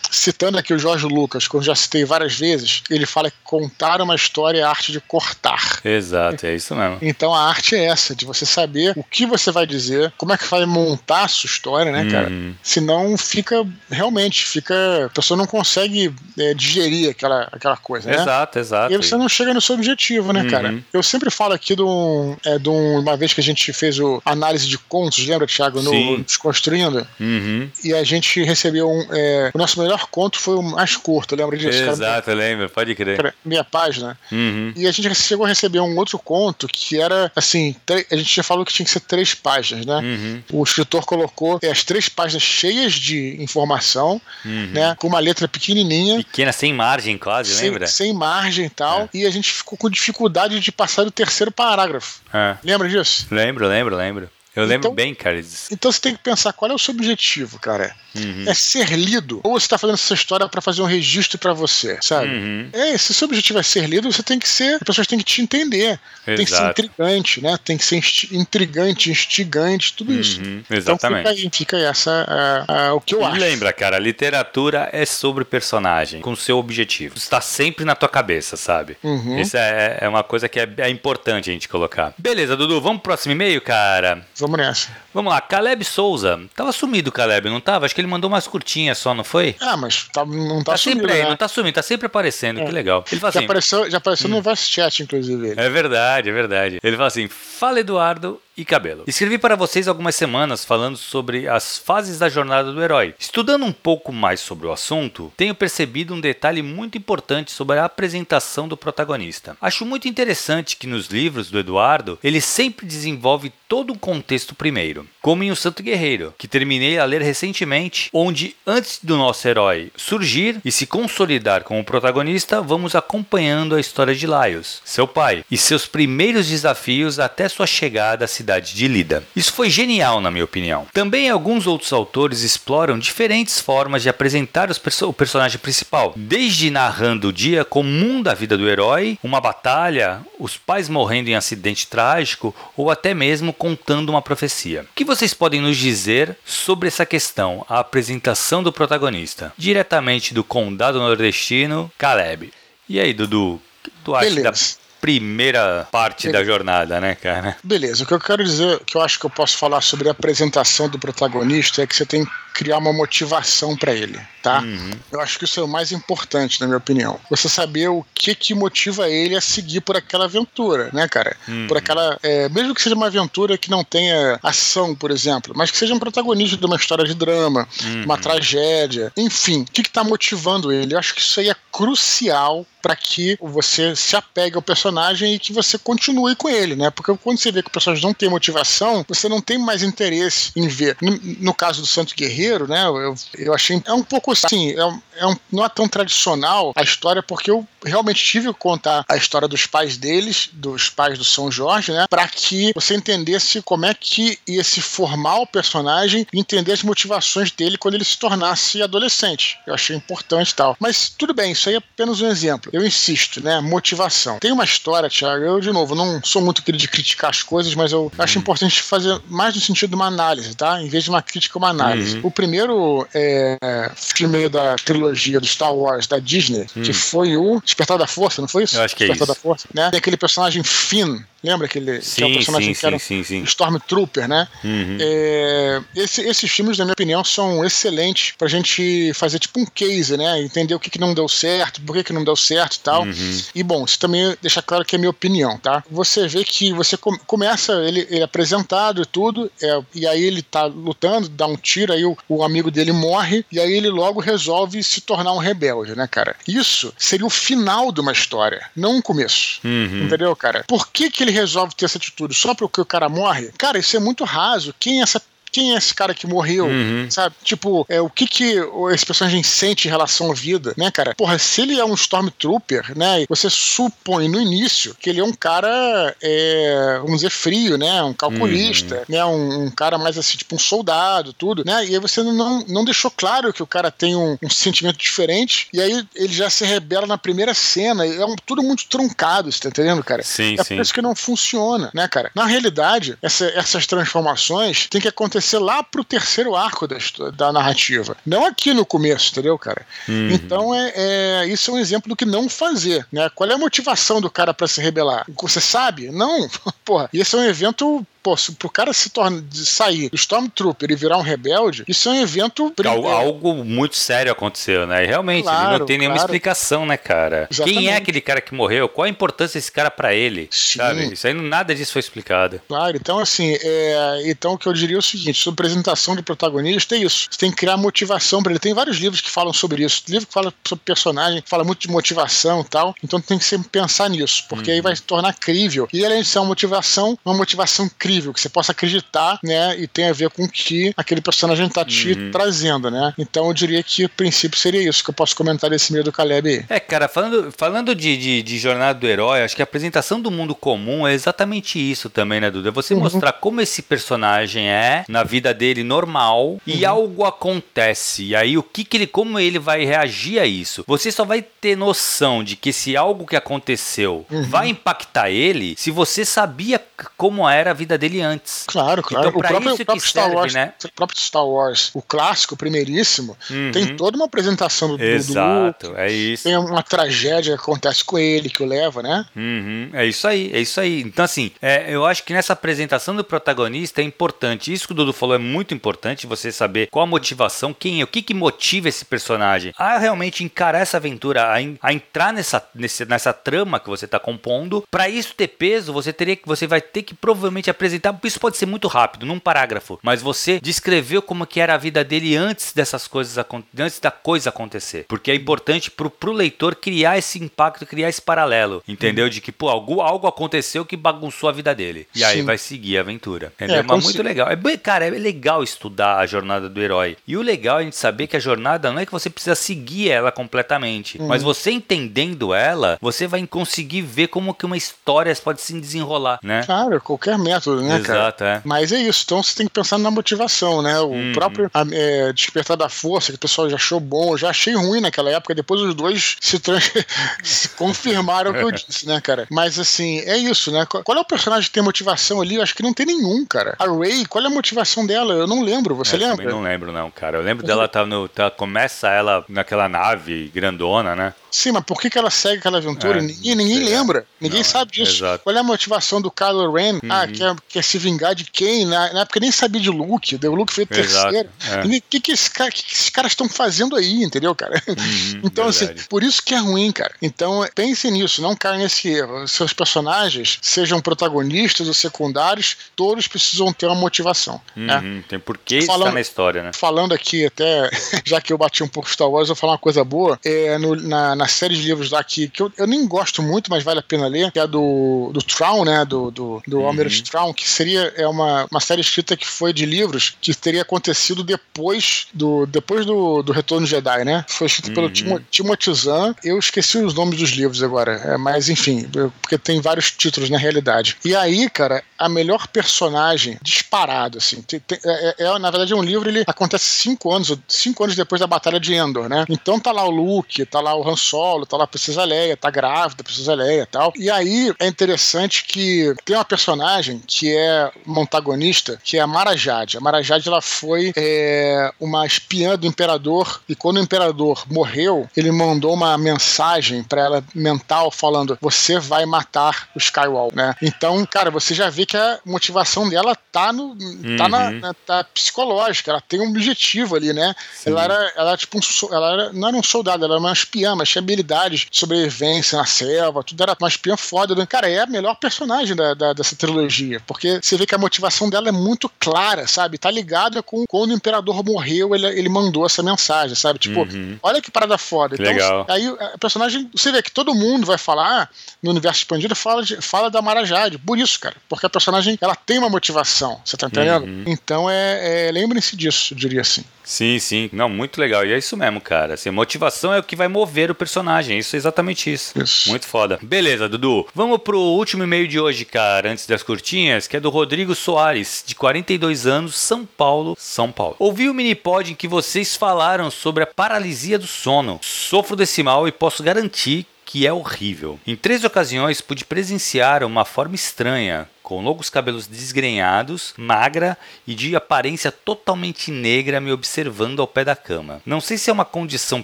citando aqui o Jorge Lucas, que eu já citei várias vezes, ele fala que contar uma história é a arte de cortar. Exato, é isso mesmo. Então a arte é essa, de você saber o que você vai dizer, como é que vai montar a sua história, né, cara? Uhum. Senão fica, realmente, fica. A pessoa não consegue é, digerir aquela, aquela coisa, né? Exato, exato. E aí você não chega no seu objetivo, né, uhum. cara? Eu sempre falo aqui de, um, é, de um, uma vez que a gente fez o análise de contos, lembra, Thiago? No, Sim. Desconstruindo. Uhum. E a gente recebeu um. É, o nosso melhor conto foi o mais curto, lembra disso? Exato, cara, lembro, pode crer. Minha página. Uhum. E a gente chegou a receber um outro conto que era assim: a gente já falou que tinha que ser três páginas, né? Uhum. O escritor colocou as três páginas cheias de informação, Uhum. né? Com uma letra pequenininha. Pequena, sem margem, quase, sem, lembra? Sem margem e tal. E a gente ficou com dificuldade de passar do terceiro parágrafo. É. Lembra disso? Lembro, lembro, lembro. Eu lembro Então- bem, cara. Então você tem que pensar qual é o seu objetivo, cara. Uhum. É ser lido ou você tá fazendo essa história para fazer um registro para você, sabe? Uhum. É, se o seu objetivo é ser lido, você tem que ser, as pessoas têm que te entender. Tem que ser Exato. intrigante, né? Tem que ser intrigante, instigante, tudo isso. Uhum, Então Exatamente. fica aí, fica aí essa a- a- o que eu E acho. lembra, cara, literatura é sobre personagem, com seu objetivo. Isso está sempre na tua cabeça, sabe? Uhum. Isso é, é uma coisa que é, é importante a gente colocar. Beleza, Dudu, vamos pro próximo e-mail, cara? Vamos nessa. Vamos lá, Caleb Souza. Tava sumido o Caleb, não tava? Acho que ele mandou umas curtinhas só, não foi? Ah, mas tá- não tá, Tá, sempre sumindo, aí, né? não tá sumindo, tá sempre aparecendo, É. que legal. Ele fala Já assim, apareceu, já apareceu no Voice Chat, inclusive. Ele. É verdade, é verdade. Ele fala assim: Fala Eduardo e Cabelo. Escrevi para vocês algumas semanas falando sobre as fases da jornada do herói. Estudando um pouco mais sobre o assunto, tenho percebido um detalhe muito importante sobre a apresentação do protagonista. Acho muito interessante que nos livros do Eduardo ele sempre desenvolve todo o contexto primeiro, como em O Santo Guerreiro, que terminei a ler recentemente, onde antes do nosso herói surgir e se consolidar como protagonista, vamos acompanhando a história de Laios, seu pai, e seus primeiros desafios até sua chegada à cidade de Lida. Isso foi genial, na minha opinião. Também alguns outros autores exploram diferentes formas de apresentar perso- o personagem principal, desde narrando o dia comum da vida do herói, uma batalha, os pais morrendo em acidente trágico ou até mesmo contando uma profecia. O que vocês podem nos dizer sobre essa questão, a apresentação do protagonista, diretamente do condado nordestino, Caleb? E aí, Dudu, o que tu acha da Beleza. Primeira parte da jornada, né, cara? Beleza, o que eu quero dizer, que eu acho que eu posso falar sobre a apresentação do protagonista é que você tem criar uma motivação pra ele, tá? Eu acho que isso é o mais importante, na minha opinião. Você saber o que que motiva ele a seguir por aquela aventura, né, cara? Por aquela, é, mesmo que seja uma aventura que não tenha ação, por exemplo, mas que seja um protagonista de uma história de drama, uma tragédia, enfim, o que que tá motivando ele? Eu acho que isso aí é crucial para que você se apegue ao personagem e que você continue com ele, né? Porque quando você vê que o personagem não tem motivação, você não tem mais interesse em ver. No, no caso do Santo Guerreiro, né? Eu, eu achei é um pouco assim, é um, é um- não é tão tradicional a história porque eu realmente tive que contar a história dos pais deles, dos pais do São Jorge, né? Para que você entendesse como é que ia se formar o personagem e entender as motivações dele quando ele se tornasse adolescente. Eu achei importante e tal. Mas tudo bem, isso aí é apenas um exemplo. Eu insisto, né? Motivação. Tem uma história, Thiago, eu, de novo, não sou muito querido de criticar as coisas, mas eu acho importante fazer mais no sentido de uma análise, tá? Em vez de uma crítica, uma análise. O primeiro é, filme da trilogia do Star Wars da Disney, que foi o Despertar da Força, não foi isso? Eu acho que é Despertar isso. da Força, né? Tem aquele personagem Finn, lembra aquele que é Sim, personagem sim, que era sim, sim, sim. um Stormtrooper, né? Uhum. É, esse- esses filmes, na minha opinião, são excelentes pra gente fazer tipo um case, né? Entender o que, que não deu certo, por que, que não deu certo e tal. Uhum. E bom, isso também deixa claro que é minha opinião, tá? Você vê que você com- começa ele, ele é apresentado e tudo, é, e aí ele tá lutando, dá um tiro, aí o, o amigo dele morre, e aí ele logo resolve se tornar um rebelde, né, cara? Isso seria o final de uma história, não um começo. Uhum. Entendeu, cara? Por que, que ele resolve ter essa atitude? Só porque o cara morre? Cara, isso é muito raso. Quem é essa. Quem é esse cara que morreu? Uhum. Sabe? Tipo, é, o que que esse personagem sente em relação à vida, né, cara? Porra, se ele é um Stormtrooper, né? Você supõe no início que ele é um cara, é, vamos dizer, frio, né? Um calculista, né? Um, um cara mais assim, tipo um soldado, tudo, né? E aí você não, não deixou claro que o cara tem um, um sentimento diferente, e aí ele já se rebela na primeira cena. É um- tudo muito truncado, você tá entendendo, cara? Sim, é sim. por isso que não funciona, né, cara? Na realidade, essa- essas transformações têm que acontecer lá pro terceiro arco da, da narrativa. Não aqui no começo, entendeu, cara? Uhum. Então, é, é- isso é um exemplo do que não fazer, né? Qual é a motivação do cara pra se rebelar? Você sabe? Não. (laughs) Porra, e esse é um evento pô, se pro cara se torna, de sair do Stormtrooper e virar um rebelde, isso é um evento. Algo, algo muito sério aconteceu, né? E realmente, claro, não tem nenhuma claro. explicação, né, cara? Exatamente. Quem é aquele cara que morreu? Qual a importância desse cara para ele? Sim. Sabe? Isso aí nada disso foi explicado. Claro, então assim, é, então o que eu diria é o seguinte: sobre apresentação de protagonista é isso. Você tem que criar motivação para ele. Tem vários livros que falam sobre isso. Livro que fala sobre personagem, fala muito de motivação e tal. Então tem que sempre pensar nisso, porque uhum. aí vai se tornar crível. E além de ser uma motivação, uma motivação crível, que você possa acreditar, né? E tem a ver com o que aquele personagem tá te uhum. trazendo, né? Então eu diria que o princípio seria isso que eu posso comentar desse meio do Caleb aí. É, cara, falando, falando de, de, de, jornada do herói, acho que a apresentação do mundo comum é exatamente isso também, né, Duda? É você uhum. mostrar como esse personagem é na vida dele normal e uhum. algo acontece. E aí o que, que ele, como ele vai reagir a isso? Você só vai ter noção de que se algo que aconteceu uhum. vai impactar ele se você sabia como era a vida dele antes. Claro, claro. Então, o próprio, o próprio Star serve, Wars, né? o próprio Star Wars, o clássico, primeiríssimo, uhum. tem toda uma apresentação do, Exato, do é isso. Tem uma tragédia que acontece com ele, que o leva, né? Uhum. É isso aí, é isso aí. Então, assim, é, eu acho que nessa apresentação do protagonista é importante. Isso que o Dudu falou é muito importante, você saber qual a motivação, quem é, o que, que motiva esse personagem a realmente encarar essa aventura, a, a entrar nessa, nesse, nessa trama que você está compondo. Para isso ter peso, você teria que você vai ter que provavelmente apresentar. Isso pode ser muito rápido, num parágrafo, mas você descreveu como que era a vida dele antes dessas coisas antes da coisa acontecer, porque é importante pro, pro leitor criar esse impacto, criar esse paralelo, entendeu? Uhum. De que pô algo, algo aconteceu que bagunçou a vida dele e Sim. aí vai seguir a aventura. Entendeu? É, Mas muito se... legal. É cara, é legal estudar a jornada do herói e o legal é a gente saber que a jornada não é que você precisa seguir ela completamente, uhum. mas você entendendo ela, você vai conseguir ver como que uma história pode se desenrolar, né? Claro, qualquer método, né, Exato, cara? Exato, é. Mas é isso, então você tem que pensar na motivação, né? O uhum. próprio é, Despertar da Força, que o pessoal já achou bom, já achei ruim naquela época, depois os dois se, (laughs) se confirmaram o que eu (laughs) disse, né, cara? Mas assim, é isso, né? Qual é o personagem que tem motivação ali? Eu acho que não tem nenhum, cara. A Ray, qual é a motivação dela? Eu não lembro, você eu lembra? Eu não lembro, não, cara. Eu lembro dela tá no. Tá, começa ela naquela nave grandona, né? Sim, mas por que, que ela segue aquela aventura? É, ninguém ninguém lembra. Ninguém não, sabe disso. Qual é a motivação do Kylo Ren? Ah, uhum. Ah, quer, quer se vingar de quem? Na, na época nem sabia de Luke. O Luke foi o terceiro. O é. que, que, esse cara, que, que esses caras estão fazendo aí, entendeu, cara? Uhum, (laughs) então, assim, verdade. assim, por isso que é ruim, cara. Então, pense nisso, não caia nesse erro. Seus personagens, sejam protagonistas ou secundários, todos precisam ter uma motivação. Né? Uhum, né? Tem porquê falando, estar na história, né? Falando aqui, até, (laughs) já que eu bati um pouco Star Wars, eu vou falar uma coisa boa. É, no, na, na série de livros daqui, que eu, eu nem gosto muito, mas vale a pena ler, que é do, do Traum, né? Do, do, do uhum. Almirante Traum, que seria é uma, uma série escrita que foi de livros que teria acontecido depois do, depois do, do Retorno Jedi, né? Foi escrito uhum. pelo Timo, Timothy Zahn. Eu esqueci os nomes dos livros agora, é, mas enfim, porque tem vários títulos na realidade. E aí, cara, a melhor personagem disparado, assim, tem, tem, é, é, é, na verdade é um livro, ele acontece cinco anos, cinco anos depois da Batalha de Endor, né? Então tá lá o Luke, tá lá o Han Solo, tá lá a Princesa Leia, tá grávida a Princesa Leia e tal. E aí é interessante que tem uma personagem que é uma antagonista, que é a Mara Jade. A Mara Jade, ela foi é, uma espiã do Imperador e quando o Imperador morreu, ele mandou uma mensagem para ela mental falando: você vai matar o Skywalker, né? Então, cara, você já vê que a motivação dela tá no tá uhum. na, na tá psicológica, ela tem um objetivo ali, né? Sim. Ela era, ela era tipo um, ela era, não era um soldado, ela era uma espiã, mas tinha habilidades de sobrevivência na selva, tudo era uma espiã foda. Né? Cara, é a melhor personagem da, da, dessa trilogia, porque você vê que a motivação dela é muito clara, sabe? Tá ligada com quando o imperador morreu, ele, ele mandou essa mensagem, sabe? Tipo, uhum. olha que parada foda. Então, Legal. aí a personagem, você vê que todo mundo vai falar no universo expandido, fala, de, fala da Marajade, por isso, cara, porque a personagem ela tem uma motivação, você tá entendendo? Uhum. Então é, é lembrem-se disso, eu diria assim. Sim, sim. Não, muito legal. E é isso mesmo, cara. Assim, motivação é o que vai mover o personagem. Isso é exatamente isso. isso. Muito foda. Beleza, Dudu. Vamos pro último e-mail de hoje, cara, antes das curtinhas, que é do Rodrigo Soares, de 42 anos, São Paulo, São Paulo. Ouvi o minipod em que vocês falaram sobre a paralisia do sono. Sofro desse mal e posso garantir que é horrível. Em três ocasiões pude presenciar uma forma estranha, com longos cabelos desgrenhados, magra e de aparência totalmente negra me observando ao pé da cama. Não sei se é uma condição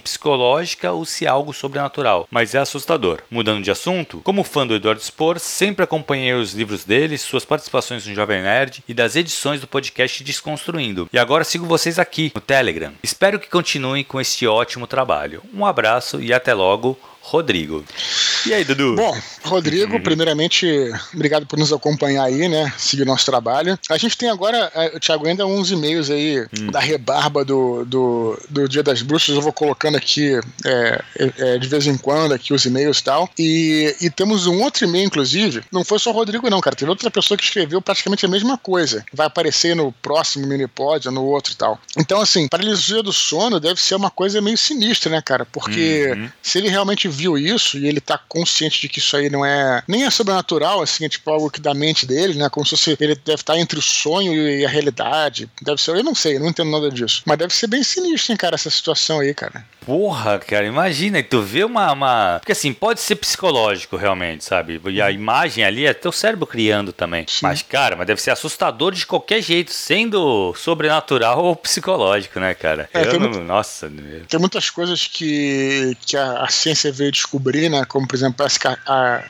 psicológica ou se é algo sobrenatural, mas é assustador. Mudando de assunto, como fã do Eduardo Spor, sempre acompanhei os livros dele, suas participações no Jovem Nerd e das edições do podcast Desconstruindo. E agora sigo vocês aqui no Telegram. Espero que continuem com este ótimo trabalho. Um abraço e até logo. Rodrigo. E aí, Dudu? Bom, Rodrigo, primeiramente, obrigado por nos acompanhar aí, né? Seguir nosso trabalho. A gente tem agora, é, Thiago, ainda uns e-mails aí hum. da rebarba do, do, do, Dia das Bruxas. Eu vou colocando aqui é, é, de vez em quando aqui os e-mails e tal. E, e temos um outro e-mail, inclusive. Não foi só o Rodrigo, não, cara. Teve outra pessoa que escreveu praticamente a mesma coisa. Vai aparecer no próximo mini-pod no outro e tal. Então, assim, paralisia do sono deve ser uma coisa meio sinistra, né, cara? Porque uhum. se ele realmente viu isso e ele tá consciente de que isso aí não é nem é sobrenatural, assim, é tipo algo que da mente dele, né? Como se fosse, ele deve estar entre o sonho e a realidade. Deve ser, eu não sei, eu não entendo nada disso. Mas deve ser bem sinistro, hein, cara, essa situação aí, cara. Porra, cara, imagina, tu vê uma, uma. Porque assim, pode ser psicológico realmente, sabe? E a imagem ali é teu cérebro criando também. Sim. Mas, cara, mas deve ser assustador de qualquer jeito, sendo sobrenatural ou psicológico, né, cara? É, não... muito... Nossa. Tem muitas coisas que, que a, a ciência veio descobrir, né? Como, por exemplo, a, a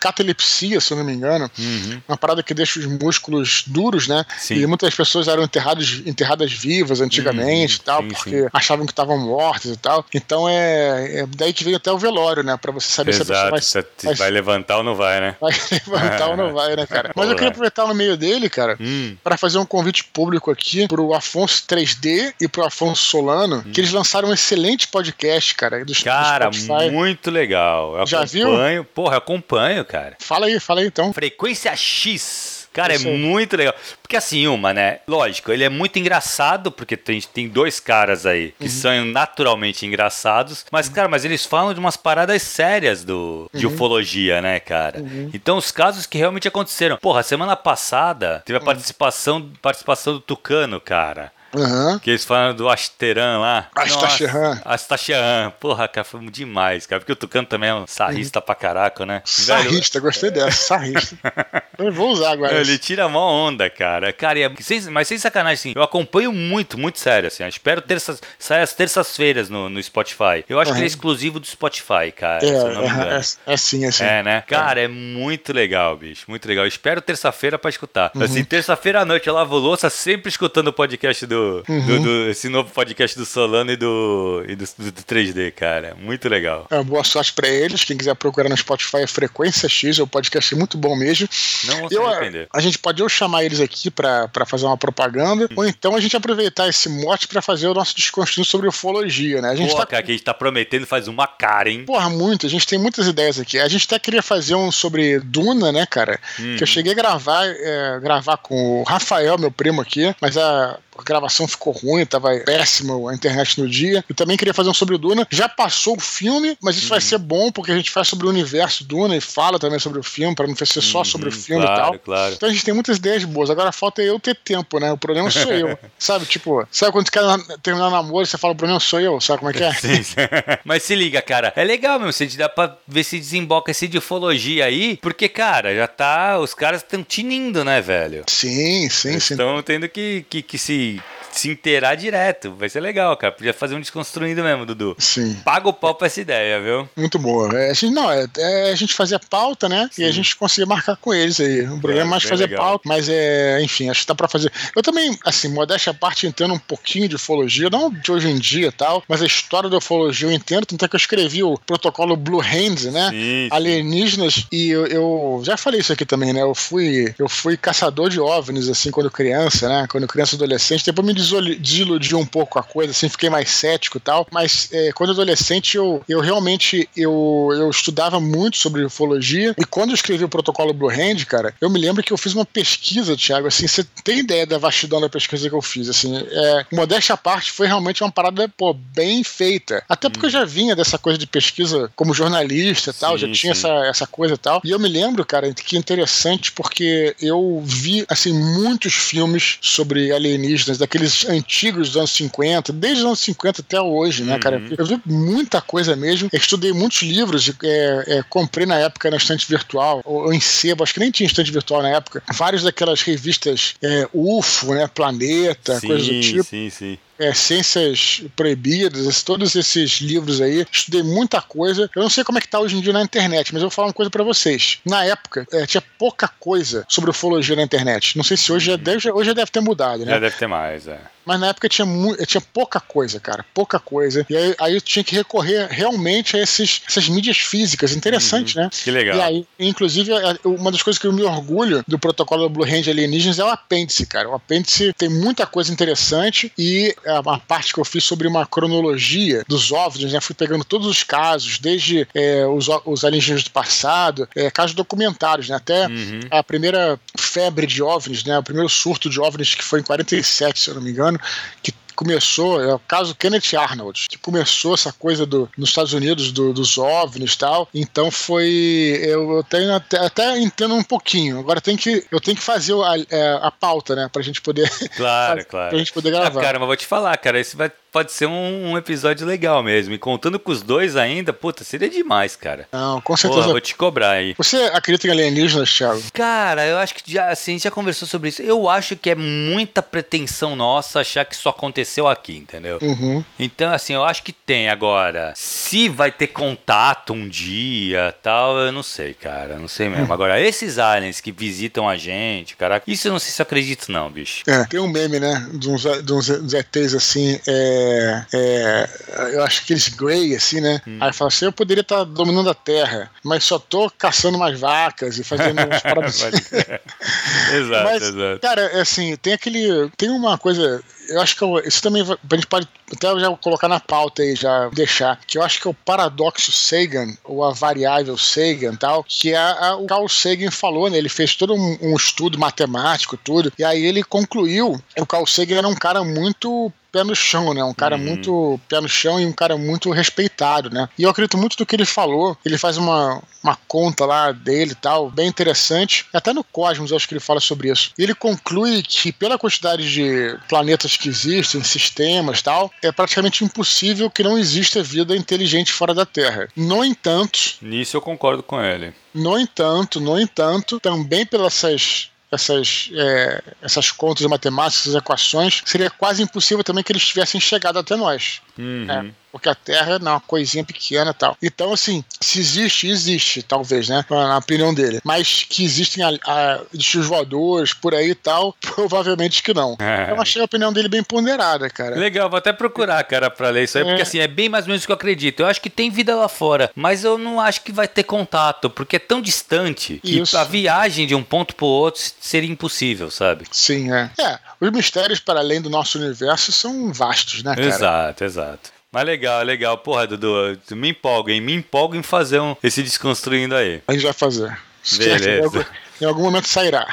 catalepsia, se eu não me engano. Uhum. Uma parada que deixa os músculos duros, né? Sim. E muitas pessoas eram enterradas, enterradas vivas antigamente uhum. e tal, sim, porque achavam que estavam mortas e tal. Então é, é, daí que vem até o velório, né? Pra você saber Exato, se a pessoa vai, vai, vai levantar ou não vai, né? Vai (laughs) levantar ou não (laughs) vai, né, cara? Mas eu queria aproveitar no meio dele, cara, hum. para fazer um convite público aqui pro Afonso 3D e pro Afonso Solano, hum. que eles lançaram um excelente podcast, cara. Cara, do muito legal. Eu Já acompanho, viu? Porra, eu acompanho, cara. Fala aí, fala aí então. Frequência X. Cara, é muito legal. Porque assim, uma, né? Lógico, ele é muito engraçado, porque tem, tem dois caras aí que uhum. são naturalmente engraçados. Mas, uhum. cara, mas eles falam de umas paradas sérias do, de uhum. ufologia, né, cara? Uhum. Então, os casos que realmente aconteceram. Porra, semana passada teve a uhum. participação, participação do Tucano, cara. Uhum. Que eles falam do Asteran lá. Astacheran. Astacheran. Porra, cara, foi demais, cara. Porque o Tucano também é um sarrista uhum. pra caraca, né? Sarrista, Velho... gostei dessa, sarrista. (laughs) eu vou usar agora. Ele tira a mó onda, cara. Cara, é... mas sem sacanagem, assim, eu acompanho muito, muito sério, assim. Eu espero terças... sair as terças-feiras no, no Spotify. Eu acho uhum. que ele é exclusivo do Spotify, cara. É, é, é, é sim, é sim. É, né? Cara, é. muito legal, bicho. Muito legal. Eu espero terça-feira pra escutar. Uhum. Assim, terça-feira à noite eu lavo louça sempre escutando o podcast do uhum. do, do, esse novo podcast do Solano e do, e do, do, do 3D, cara. Muito legal. É, boa sorte pra eles. Quem quiser procurar no Spotify é Frequência X, é um podcast muito bom mesmo. Não vou eu, arrepender. A gente pode ou chamar eles aqui pra, pra fazer uma propaganda, hum. ou então a gente aproveitar esse mote pra fazer o nosso desconstrução sobre ufologia, né? A gente Porra, tá... cara, que a gente tá prometendo faz uma cara, hein? Porra, muito. A gente tem muitas ideias aqui. A gente até queria fazer um sobre Duna, né, cara? Hum. Que eu cheguei a gravar, é, gravar com o Rafael, meu primo aqui, mas a a ficou ruim, tava péssimo a internet no dia. Eu também queria fazer um sobre o Duna. Já passou o filme, mas isso uhum. vai ser bom porque a gente faz sobre o universo Duna e fala também sobre o filme, para não ser só uhum, sobre o filme claro, e tal. Claro. Então a gente tem muitas ideias boas. Agora falta eu ter tempo, né? O problema sou eu. (laughs) sabe, tipo, sabe quando você quer terminar o namoro, você fala, o problema sou eu, sabe como é que é? (laughs) Sim, sim. (laughs) mas se liga, cara, é legal mesmo, você dá pra ver se desemboca esse de ufologia aí, porque, cara, já tá, os caras estão tinindo, né, velho? Sim, sim, sim. Estão tendo que, que, que se se inteirar direto. Vai ser legal, cara. Podia fazer um desconstruindo mesmo, Dudu. Sim. Paga o pau pra essa ideia, viu? Muito boa. É, a gente, não, é, é, a gente fazia pauta, né? Sim. E a gente conseguia marcar com eles aí. O problema é, mais fazer legal. pauta, mas é, enfim, acho que dá pra fazer. Eu também, assim, modéstia à parte, entendo um pouquinho de ufologia, não de hoje em dia e tal, mas a história da ufologia eu entendo, tanto é que eu escrevi o protocolo Blue Hands, né? Sim, Alienígenas, e eu, eu, já falei isso aqui também, né? Eu fui, eu fui caçador de OVNIs, assim, quando criança, né? Quando criança e adolescente, depois me desiludiu um pouco a coisa, assim, fiquei mais cético e tal. Mas é, quando adolescente, eu, eu realmente eu, eu estudava muito sobre ufologia. E quando eu escrevi o protocolo Blue Hand, cara, eu me lembro que eu fiz uma pesquisa, Thiago. Assim, você tem ideia da vastidão da pesquisa que eu fiz? Assim, é, modéstia à parte, foi realmente uma parada, pô, bem feita. Até porque hum. eu já vinha dessa coisa de pesquisa como jornalista e tal, sim, já tinha essa, essa coisa e tal. E eu me lembro, cara, que interessante porque eu vi, assim, muitos filmes sobre alienígenas, daqueles filmes antigos dos anos 50, desde os anos 50 até hoje, né, uhum. cara? Eu vi muita coisa mesmo. Eu estudei muitos livros, é, é, comprei na época na estante virtual, ou, em sebo, acho que nem tinha estante virtual na época. Vários daquelas revistas é, UFO, né? Planeta, sim, coisas do tipo. Sim, sim é, Ciências Proibidas, todos esses livros aí. Estudei muita coisa. Eu não sei como é que tá hoje em dia na internet, mas eu vou falar uma coisa para vocês. Na época, é, tinha pouca coisa sobre ufologia na internet. Não sei se hoje já deve, hoje já deve ter mudado, né? Já deve ter mais, é. Mas na época tinha, tinha pouca coisa, cara. Pouca coisa. E aí, aí eu tinha que recorrer realmente a esses, essas mídias físicas. Interessante, uhum. né? Que legal. E aí, inclusive, uma das coisas que eu me orgulho do protocolo do Blue Hand Alienígenas é o apêndice, cara. O apêndice tem muita coisa interessante e a, parte que eu fiz sobre uma cronologia dos OVNIs, né? Fui pegando todos os casos, desde é, os, os alienígenas do passado, é, casos documentários, né? Até uhum. a primeira febre de OVNIs, né? O primeiro surto de OVNIs que foi em 47, se eu não me engano, que começou, é o caso Kenneth Arnold, que começou essa coisa do, nos Estados Unidos do, dos OVNIs e tal. Então foi. Eu, eu tenho até, até, entendo um pouquinho. Agora tem que, eu tenho que fazer a, é, a pauta, né? Pra gente poder. Claro, (laughs) claro. Pra gente poder gravar. Ah, cara, mas vou te falar, cara, esse vai pode ser um, um, episódio legal mesmo. E contando com os dois ainda, puta, seria demais, cara. Não, com certeza. Porra, vou te cobrar aí. Você acredita em alienígenas, Thiago? Cara, eu acho que já, assim, a gente já conversou sobre isso. Eu acho que é muita pretensão nossa achar que isso aconteceu aqui, entendeu? Uhum. Então, assim, eu acho que tem. Agora, se vai ter contato um dia tal, eu não sei, cara. Não sei mesmo. Uhum. Agora, esses aliens que visitam a gente, caraca, isso eu não sei se eu acredito, não, bicho. É, tem um meme, né? De uns, de uns, uns ETs assim. É é, é, eu acho que eles Grey, assim, né? Hum. Aí fala assim: eu poderia estar tá dominando a terra, mas só tô caçando mais vacas e fazendo (laughs) uns paradas. (laughs) exato, mas, exato. Cara, é assim, tem aquele. Tem uma coisa eu acho que eu, isso também a gente pode até já colocar na pauta aí, já deixar, que eu acho que é o paradoxo Sagan, ou a variável Sagan tal, que é a, o Carl Sagan falou, né? Ele fez todo um, um estudo matemático, tudo, e aí ele concluiu o Carl Sagan era um cara muito pé no chão, né? Um cara uhum. muito pé no chão e um cara muito respeitado, né? E eu acredito muito do que ele falou. Ele faz uma, uma conta lá dele e tal, bem interessante. Até no Cosmos eu acho que ele fala sobre isso. Ele conclui que pela quantidade de planetas que existem, sistemas e tal, é praticamente impossível que não exista vida inteligente fora da Terra. No entanto. Nisso eu concordo com ele. No entanto, no entanto, também pelas essas essas, é, essas contas matemáticas, essas equações, seria quase impossível também que eles tivessem chegado até nós. Uhum. É, porque a Terra é uma coisinha pequena e tal. Então, assim, se existe, existe, talvez, né? Na opinião dele. Mas que existem a, a, voadores por aí e tal, (laughs) provavelmente que não. É. Eu achei a opinião dele bem ponderada, cara. Legal, vou até procurar, cara, pra ler isso aí, é. porque assim, é bem mais ou menos o que eu acredito. Eu acho que tem vida lá fora, mas eu não acho que vai ter contato, porque é tão distante que isso. a viagem de um ponto pro outro seria impossível, sabe? Sim, é. É, os mistérios para além do nosso universo são vastos, né, cara? Exato, exato. Mas legal, legal. Porra, Dudu, me empolga, hein? Me empolga em fazer um, esse desconstruindo aí. A gente vai fazer. Beleza. Em algum momento sairá.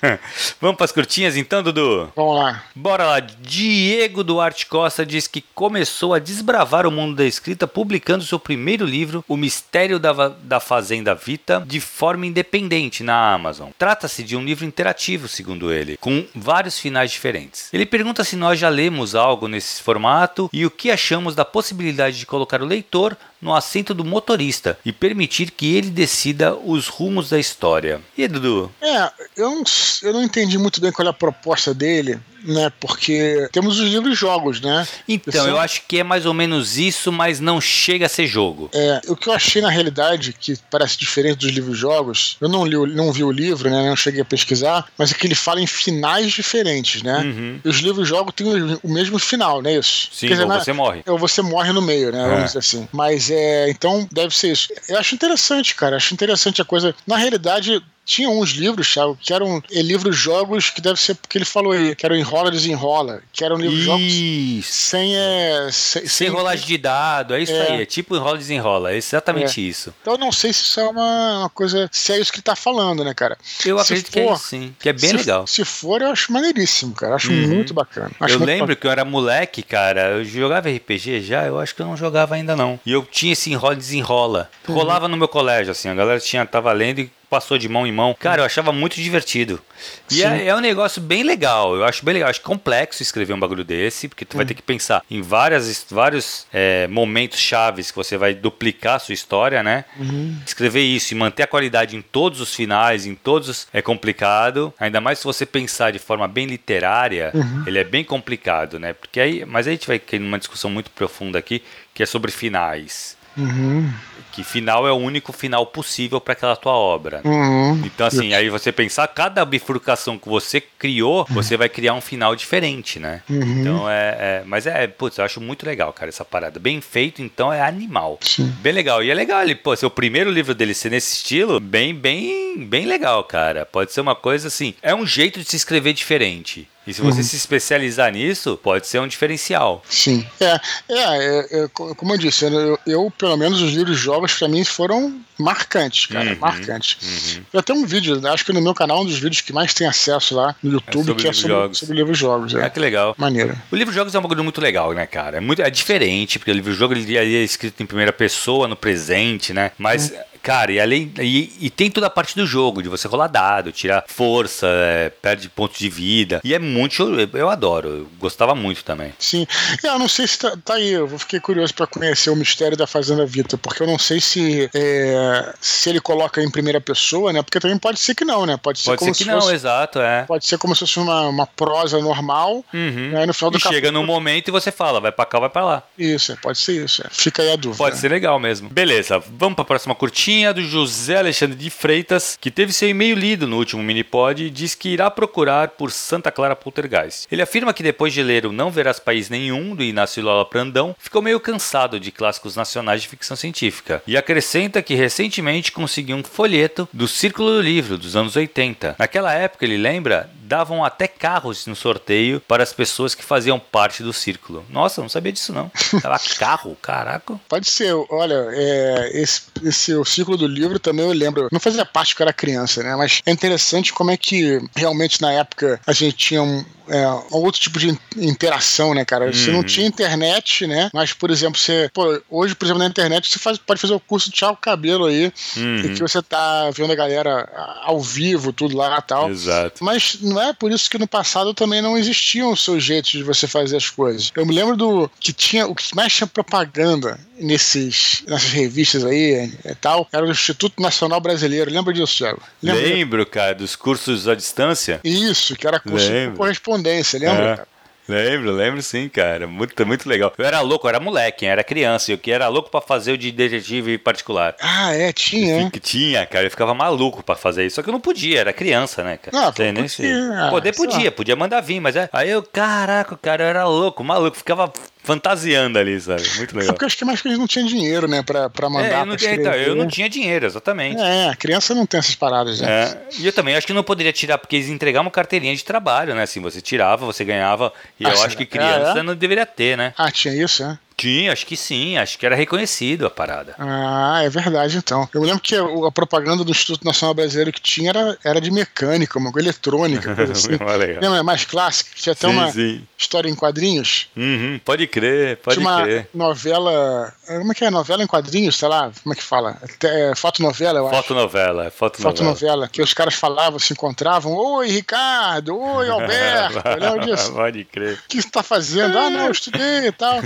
(laughs) Vamos para as curtinhas então, Dudu? Vamos lá. Bora lá. Diego Duarte Costa diz que começou a desbravar o mundo da escrita publicando seu primeiro livro, O Mistério da, da Fazenda Vita, de forma independente na Amazon. Trata-se de um livro interativo, segundo ele, com vários finais diferentes. Ele pergunta se nós já lemos algo nesse formato e o que achamos da possibilidade de colocar o leitor no assento do motorista e permitir que ele decida os rumos da história. E Dudu? É, eu não, eu não entendi muito bem qual é a proposta dele né? Porque temos os livros jogos, né? Então, eu acho que é mais ou menos isso, mas não chega a ser jogo. É, o que eu achei na realidade, que parece diferente dos livros jogos, eu não, li, não vi o livro, né? Não cheguei a pesquisar, mas é que ele fala em finais diferentes, né? Uhum. E os livros jogos têm o mesmo final, não é isso? Sim, Quer dizer, ou você na, morre. Ou você morre no meio, né? Vamos é. dizer assim. Mas é. Então, deve ser isso. Eu acho interessante, cara. Acho interessante a coisa. Na realidade, tinha uns livros, Thiago, que eram é, livros jogos que deve ser porque ele falou aí, que eram enrola desenrola, que eram livros jogos sem é, sem, sem rolagem de dado, é isso é. aí, é tipo enrola desenrola, é exatamente é. isso. Então eu não sei se isso é uma, uma, coisa, se é isso que ele tá falando, né, cara? Eu se acredito for, que é sim, que é bem se, legal. Se for, eu acho maneiríssimo, cara, acho uhum. muito bacana. Acho eu muito lembro que eu era moleque, cara, eu jogava RPG já, eu acho que eu não jogava ainda não. E eu tinha esse enrola desenrola. Uhum. Rolava no meu colégio assim, a galera tinha tava lendo e passou de mão em mão. Cara, eu achava muito divertido. E é, é, um negócio bem legal. Eu acho bem legal. Acho complexo escrever um bagulho desse, porque tu vai hum. ter que pensar em várias, vários é, momentos chaves que você vai duplicar a sua história, né? Uhum. Escrever isso e manter a qualidade em todos os finais, em todos é complicado. Ainda mais se você pensar de forma bem literária, uhum. ele é bem complicado, né? Porque aí, mas aí a gente vai ter uma discussão muito profunda aqui, que é sobre finais. Uhum. Que final é o único final possível para aquela tua obra. Uhum. Então, assim, aí você pensar, cada bifurcação que você criou, você vai criar um final diferente, né? Uhum. Então é, é, Mas é, putz, eu acho muito legal, cara, essa parada. Bem feito, então é animal. Sim. Bem legal. E é legal ele, pô, ser o primeiro livro dele ser nesse estilo, bem, bem, bem legal, cara. Pode ser uma coisa assim. É um jeito de se escrever diferente. E se você uhum. se especializar nisso, pode ser um diferencial. Sim. É, é, é, é como eu disse, eu, eu, pelo menos, os livros jogos para mim foram marcantes, cara. Uhum. Marcantes. Uhum. Eu tenho um vídeo, acho que no meu canal, um dos vídeos que mais tem acesso lá no YouTube, é que é sobre, jogos. sobre livros jogos. É. Ah, que legal. Maneiro. O livro jogos é um bagulho muito legal, né, cara? É, muito, é diferente, porque o livro jogo ele, ele é escrito em primeira pessoa, no presente, né? Mas. Cara, e além. E, e, tem toda a parte do jogo, de você rolar dado, tirar força, é, perde pontos de vida. E é muito. Eu, eu adoro, eu gostava muito também. Sim. É, eu não sei se tá, tá aí, eu fiquei curioso para conhecer o mistério da Fazenda Vita, porque eu não sei se. É, se ele coloca em primeira pessoa, né? Porque também pode ser que não, né? Pode ser pode como ser que não, fosse, exato, é. Pode ser como se fosse uma, uma prosa normal. Uhum. Né, no final do e capítulo, chega num momento e você fala, vai pra cá, vai pra lá. Isso, é, pode ser isso. É. Fica aí a dúvida. Pode ser legal mesmo. Beleza, vamos pra próxima curtinha do José Alexandre de Freitas, que teve seu e-mail lido no último Minipod diz que irá procurar por Santa Clara Poltergeist. Ele afirma que depois de ler o Não Verás País Nenhum, do Inácio Lola Prandão, ficou meio cansado de clássicos nacionais de ficção científica. E acrescenta que recentemente conseguiu um folheto do Círculo do Livro, dos anos 80. Naquela época, ele lembra, davam até carros no sorteio para as pessoas que faziam parte do círculo. Nossa, não sabia disso não. (laughs) Carro, caraca. Pode ser, olha, é, esse, esse o círculo do livro também eu lembro, não fazia parte que eu era criança, né? Mas é interessante como é que realmente na época a gente tinha um, é, um outro tipo de interação, né, cara? Você não uhum. tinha internet, né? Mas, por exemplo, você. Pô, hoje, por exemplo, na internet, você faz, pode fazer o curso de tchau cabelo aí, uhum. e que você tá vendo a galera ao vivo, tudo lá e tal. Exato. Mas não é por isso que no passado também não existiam os seus jeitos de você fazer as coisas. Eu me lembro do que tinha, o que mais tinha propaganda nesses, nessas revistas aí e tal, era o Instituto Nacional Brasileiro. Lembra disso, Thiago? Lembra? Lembro, cara, dos cursos à distância. Isso, que era curso Lembro. de correspondência, lembra? É. Lembro, lembro sim, cara. Muito, muito legal. Eu era louco, eu era moleque, era criança. Eu que era louco para fazer o de detetive particular. Ah, é, tinha. Que tinha, cara. Eu ficava maluco para fazer isso. Só que eu não podia, era criança, né, cara? Não, podia. Nem se... Poder podia, podia mandar vir, mas é. Aí eu, caraca, cara, eu era louco, maluco. Ficava fantasiando ali, sabe? Muito legal. É porque eu acho que mais que eles não tinham dinheiro, né, pra, pra mandar é, eu não, tinha, então, eu não tinha dinheiro, exatamente. É, a criança não tem essas paradas, né? É, e eu também acho que não poderia tirar, porque eles entregavam carteirinha de trabalho, né? Assim, você tirava, você ganhava, e ah, eu acho que criança é, é? não deveria ter, né? Ah, tinha isso, né? Tinha, acho que sim, acho que era reconhecido a parada. Ah, é verdade então. Eu lembro que a, propaganda do Instituto Nacional Brasileiro que tinha era, era de mecânica, uma coisa eletrônica, coisa (laughs) assim. Lembra, é mais clássica, tinha até sim, uma sim. história em quadrinhos. Uhum, pode crer, pode tinha crer. uma novela, como é que é? Novela em quadrinhos, sei lá, como é que fala? É, fotonovela, eu acho. Fotonovela, é fotonovela. Fotonovela, que os caras falavam, se encontravam, oi Ricardo, oi (laughs) Alberto, lembra disso? Pode crer. O que você tá fazendo? Ah, não, eu (laughs) estudei e tal.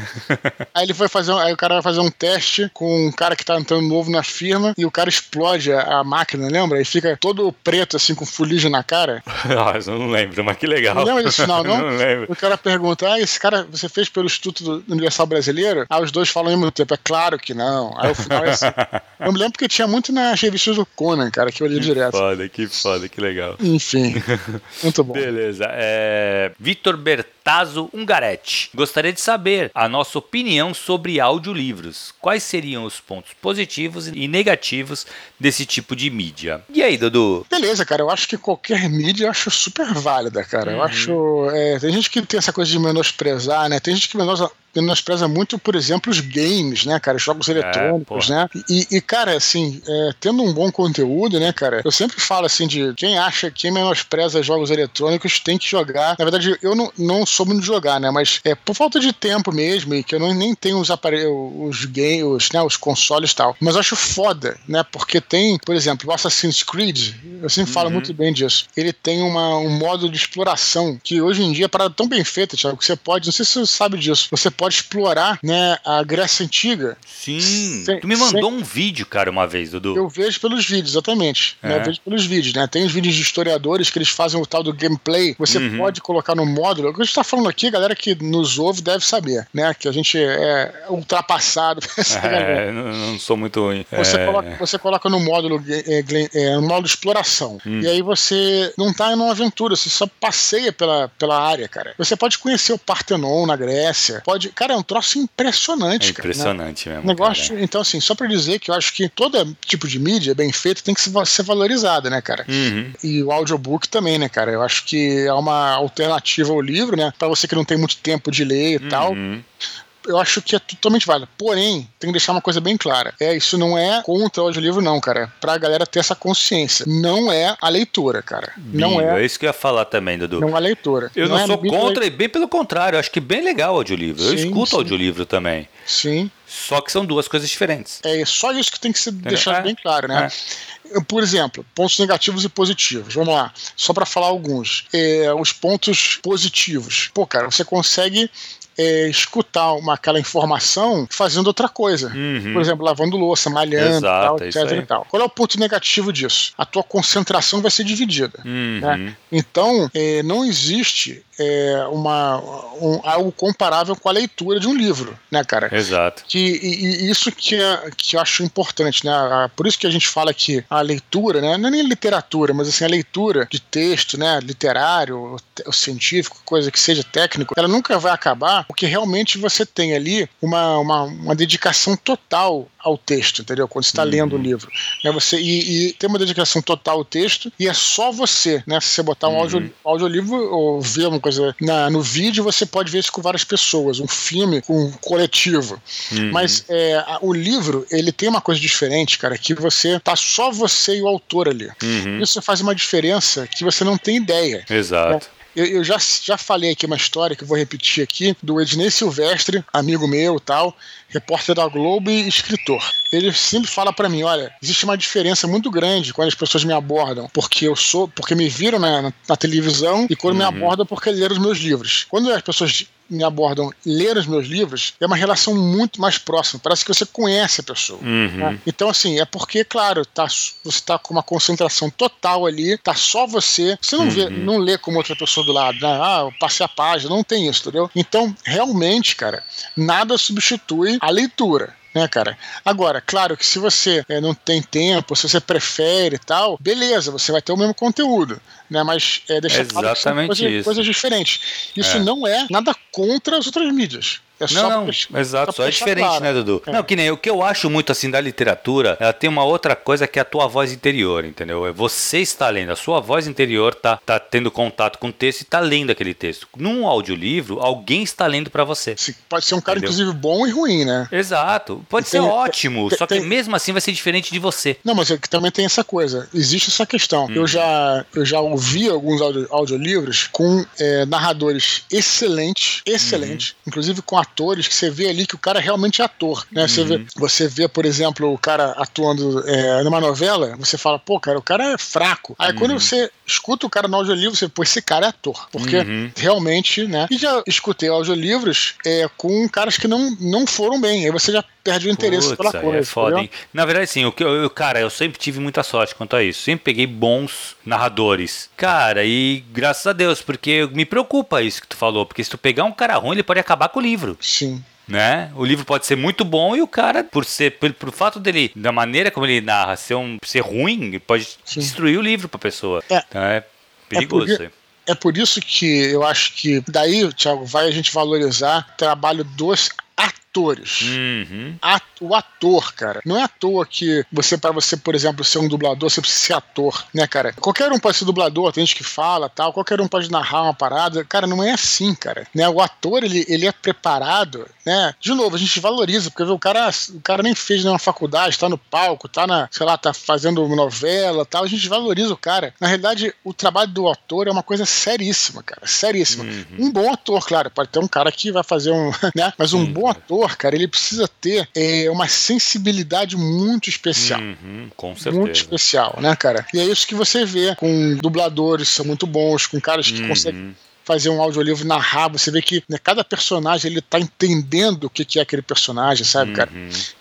Aí ele foi fazer, aí o cara vai fazer um teste com um cara que tá entrando novo na firma e o cara explode a, a máquina, lembra? E fica todo preto, assim, com fuligem na cara. (laughs) Nossa, eu não lembro, mas que legal. Não lembra desse final, não? (laughs) não lembro. O cara pergunta, ah, esse cara você fez pelo Instituto Universal Brasileiro? Aí os dois falam ao mesmo tempo, é claro que não. Aí o final é assim. (laughs) Eu me lembro porque tinha muito nas revistas do Conan, cara, que eu li direto. Que foda, que foda, que legal. Enfim, muito bom. Beleza. É... Vitor Bertazzo Ungaretti. Gostaria de saber a nossa opinião sobre audiolivros. Quais seriam os pontos positivos e negativos desse tipo de mídia? E aí, Dudu? Beleza, cara. Eu acho que qualquer mídia eu acho super válida, cara. Uhum. Eu acho. É, tem gente que tem essa coisa de menosprezar, né? Tem gente que menospreza muito, por exemplo, os games, né, cara? Jogos é, eletrônicos, é, né? E, e, cara, assim, é, tendo um bom conteúdo, né, cara? Eu sempre falo assim de quem acha, quem menospreza jogos eletrônicos tem que jogar. Na verdade, eu não, não sou muito de jogar, né? Mas é por falta de tempo mesmo e que eu não, nem tenho os aparelhos, os games, né, os consoles e tal. Mas eu acho foda, né? Porque tem, por exemplo, o Assassin's Creed, eu sempre falo uhum. muito bem disso. Ele tem uma, um modo de exploração que hoje em dia é para tão bem feita, Thiago, que você pode, não sei se você sabe disso, você pode explorar, né, a Grécia Antiga. Sim. Sem, tu me mandou sem... um vídeo, cara, uma vez, Dudu. Eu vejo pelos vídeos, exatamente. Né, é. Né, eu vejo pelos vídeos, né? Tem os vídeos de historiadores que eles fazem o tal do gameplay. Você uhum. pode colocar no módulo. O que a gente tá falando aqui, galera que nos ouve deve saber, né? Que a gente é ultrapassado. (laughs) é, não sou muito. Você, é... coloca, você coloca no módulo, é, é, no módulo de exploração. Hum. E aí você não tá numa aventura, você só passeia pela, pela área, cara. Você pode conhecer o Partenon na Grécia. Pode. Cara, é um troço impressionante, é impressionante cara, né? mesmo. Negócio, cara. então, assim, só pra dizer que eu acho que todo tipo de mídia bem feita tem que ser valorizada, né, cara? Uhum. E o audiobook também, né, cara? Eu acho que é uma alternativa ao livro, né? Pra você que não tem muito tempo de ler e uhum. tal eu acho que é totalmente válido. Porém, tem que deixar uma coisa bem clara. É, isso não é contra o audiolivro, não, cara. É pra galera ter essa consciência. Não é a leitura, cara. Bingo, não é. É isso que eu ia falar também, Dudu. Não é a leitura. Eu não, não é sou contra e bem pelo contrário. Eu acho que bem legal o audiolivro. Sim, eu escuto sim. audiolivro também. Sim. Só que são duas coisas diferentes. É só isso que tem que ser deixado é, bem claro, né? É. Por exemplo, pontos negativos e positivos. Vamos lá, só para falar alguns. É, os pontos positivos. Pô, cara, você consegue é, escutar uma, aquela informação fazendo outra coisa. Uhum. Por exemplo, lavando louça, malhando, Exato, tal, é etc. E tal. Qual é o ponto negativo disso? A tua concentração vai ser dividida. Uhum. Né? Então, é, não existe é, uma, um, algo comparável com a leitura de um livro, né, cara? Exato. Que, e, e isso que, é, que eu acho importante, né? Por isso que a gente fala que a leitura, né? Não é nem literatura, mas assim, a leitura de texto, né? Literário, ou científico, coisa que seja técnico, ela nunca vai acabar porque realmente você tem ali uma, uma, uma dedicação total ao texto, entendeu? Quando você está uhum. lendo o livro. Né? Você, e, e, tem uma dedicação total ao texto, e é só você, né? Se você botar um uhum. audio, audiolivro ou ver uma coisa na, no vídeo, você pode ver isso com várias pessoas, um filme com um coletivo. Uhum. Mas é, o livro, ele tem uma coisa diferente, cara, que você tá só você e o autor ali. Uhum. Isso faz uma diferença que você não tem ideia. Exato. Né? Eu, eu, já, já falei aqui uma história que eu vou repetir aqui, do Ednei Silvestre, amigo meu tal, repórter da Globo e escritor. Ele sempre fala para mim, olha, existe uma diferença muito grande quando as pessoas me abordam, porque eu sou, porque me viram na, na, na televisão e quando uhum. me abordam porque leram os meus livros. Quando as pessoas me abordam ler os meus livros, é uma relação muito mais próxima. Parece que você conhece a pessoa. Uhum. Né? Então, assim, é porque, claro, tá, você tá com uma concentração total ali, tá só você. Você não uhum. vê, não lê como outra pessoa do lado, né? Ah, eu passei a página, não tem isso, entendeu? Então, realmente, cara, nada substitui a leitura né, cara? Agora, claro que se você é, não tem tempo, se você prefere e tal, beleza, você vai ter o mesmo conteúdo, né? Mas é, deixa é coisa, isso. coisas diferentes. Isso é. não é nada contra as outras mídias. É não, não, exato, só é diferente, claro. né, Dudu? É. Não, que nem o que eu acho muito assim da literatura, ela tem uma outra coisa que é a tua voz interior, entendeu? É você está lendo, a sua voz interior tá, tá tendo contato com o texto e tá lendo aquele texto. Num audiolivro, alguém está lendo para você. Sim, pode ser um cara, entendeu? inclusive, bom e ruim, né? Exato, pode ser ótimo, tem, só que tem... mesmo assim vai ser diferente de você. Não, mas é também tem essa coisa, existe essa questão. Hum. Eu, já, eu já ouvi alguns audio, audiolivros com é, narradores excelentes, excelentes, hum. inclusive com atores que você vê ali que o cara realmente é ator, né? Uhum. Você, vê, você vê, por exemplo, o cara atuando é, numa novela, você fala, pô, cara, o cara é fraco. Aí uhum. quando você escuta o cara no audiolivro, você, pô, esse cara é ator. Porque uhum. realmente, né? E já escutei audiolivros é, com caras que não, não foram bem. Aí você já perde o interesse Putz, pela coisa. É foda, hein? Na verdade, sim, o que eu, cara, eu sempre tive muita sorte quanto a isso. Sempre peguei bons narradores. Cara, e graças a Deus, porque me preocupa isso que tu falou, porque se tu pegar um cara ruim, ele pode acabar com o livro. Sim né? O livro pode ser muito bom e o cara, por ser, por, por fato dele, da maneira como ele narra, ser, um, ser ruim, pode Sim. destruir o livro pra pessoa. É, então é perigoso. É porque, é por isso que eu acho que daí, Thiago, vai a gente valorizar o trabalho dos atores. Uhum. A, o ator, cara. Não é à toa que você, para você, por exemplo, ser um dublador, você precisa ser ator, né, cara? Qualquer um pode ser dublador, tem gente que fala tal, qualquer um pode narrar uma parada. Cara, não é assim, cara. Né? O ator, ele, ele é preparado, né? De novo, a gente valoriza, porque o cara, o cara nem fez nenhuma faculdade, tá no palco, tá na, sei lá, tá fazendo novela tal, a gente valoriza o cara. Na realidade, o trabalho do ator é uma coisa seríssima, cara. Seríssima. Uhum. Um bom ator, claro, pode ter um cara que vai fazer um. (laughs) né? Mas um bom ator, cara, ele precisa ter é, uma sensibilidade muito especial. Uhum, com certeza. Muito especial, né, cara? E é isso que você vê com dubladores, são muito bons, com caras que uhum. conseguem fazer um audiolivro narrar, você vê que né, cada personagem ele tá entendendo o que, que é aquele personagem, sabe, uhum. cara?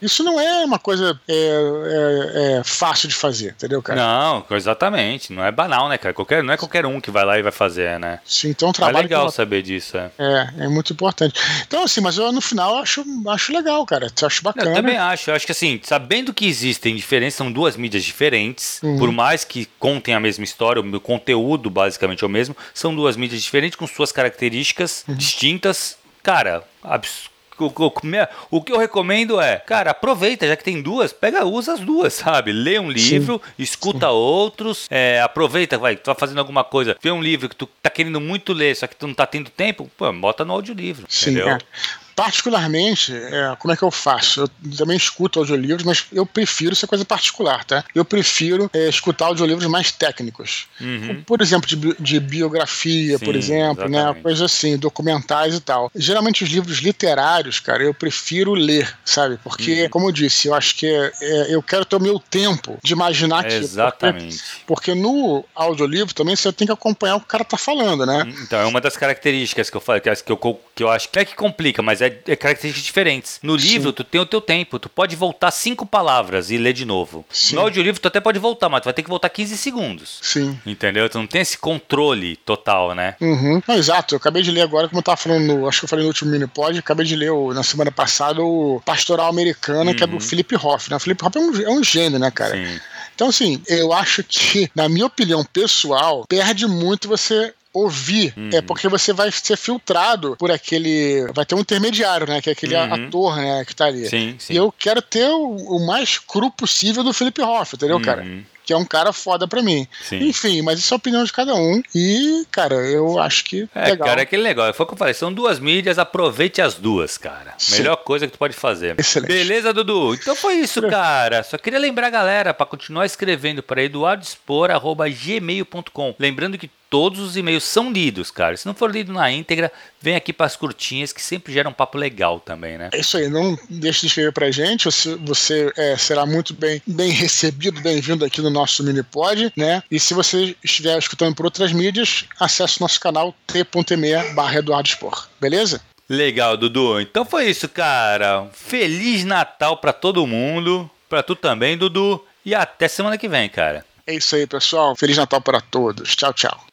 Isso não é uma coisa é, é, é, fácil de fazer, entendeu, cara? Não, exatamente. Não é banal, né, cara? Qualquer, não é qualquer um que vai lá e vai fazer, né? Sim, então o trabalho. É legal saber disso, é. É, é muito importante. Então, assim, mas eu no final acho, acho legal, cara. Acho bacana. Eu também acho. Eu acho que assim, sabendo que existem diferenças, são duas mídias diferentes, uhum. por mais que contem a mesma história, o conteúdo basicamente é o mesmo, são duas mídias diferentes com suas características uhum. distintas. Cara, absurdo. O, o, o, que eu recomendo é, cara, aproveita, já que tem duas, pega, usa as duas, (laughs) sabe? Lê um livro, Sim. escuta Sim. outros, é, aproveita, vai, tu tá fazendo alguma coisa, vê um livro que tu tá querendo muito ler, só que tu não tá tendo tempo, pô, bota no audiolivro, Sim, entendeu? É particularmente, é, como é que eu faço? Eu também escuto audiolivros, mas eu prefiro ser coisa particular, tá? Eu prefiro é, escutar audiolivros mais técnicos. Uhum. Por exemplo, de, de biografia, Sim, por exemplo, né? exatamente. né? Coisa assim, documentais e tal. Geralmente os livros literários, cara, eu prefiro ler, sabe? Porque, uhum. como eu disse, eu acho que é, é, eu quero ter o meu tempo de imaginar aquilo. Exatamente. Porque, porque, no audiolivro também você tem que acompanhar o que o cara tá falando, né? Então, é uma das características que eu falei, que eu, que eu acho que é que complica, mas é é, é, características diferentes. No livro, Sim. tu tem o teu tempo, tu pode voltar cinco palavras e ler de novo. Sim. No audiolivro, tu até pode voltar, mas tu vai ter que voltar 15 segundos. Sim. Entendeu? Tu não tem esse controle total, né? Uhum. Não, exato. Eu acabei de ler agora, como eu tava falando, no, acho que eu falei no último mini pod, acabei de ler o, na semana passada o Pastoral Americana, uhum. que é do uhum. Philip Hoff, né? O Philip Hoff é um, é um gênio, né, cara? Sim. Então, assim, eu acho que, na minha opinião pessoal, perde muito você ouvir, uhum. é porque você vai ser filtrado por aquele. Vai ter um intermediário, né? Que é aquele uhum. ator, né? Que tá ali. Sim, sim. E eu quero ter o, o mais cru possível do Felipe Hoff, entendeu, uhum. cara? que é um cara foda pra mim. Sim. Enfim, mas isso é a opinião de cada um. E, cara, eu acho que. É, legal. cara, é aquele negócio. Foi o que eu falei, são duas mídias, aproveite as duas, cara. Sim. Melhor coisa que tu pode fazer. Excelente. Beleza, Dudu? Então foi isso, cara. Só queria lembrar a galera para continuar escrevendo para eduardospor.gmail.com. Lembrando que todos os e-mails são lidos, cara. Se não for lido na íntegra, vem aqui para as curtinhas que sempre geram um papo legal também, né? É isso aí, não deixe de escrever pra gente, você, você é, será muito bem, bem recebido, bem-vindo aqui no nosso Minipod, né? E se você estiver escutando por outras mídias, acesse o nosso canal t.me barra Eduardo Spor, beleza? Legal, Dudu. Então foi isso, cara. Feliz Natal para todo mundo, para tu também, Dudu, e até semana que vem, cara. É isso aí, pessoal. Feliz Natal para todos. Tchau, tchau.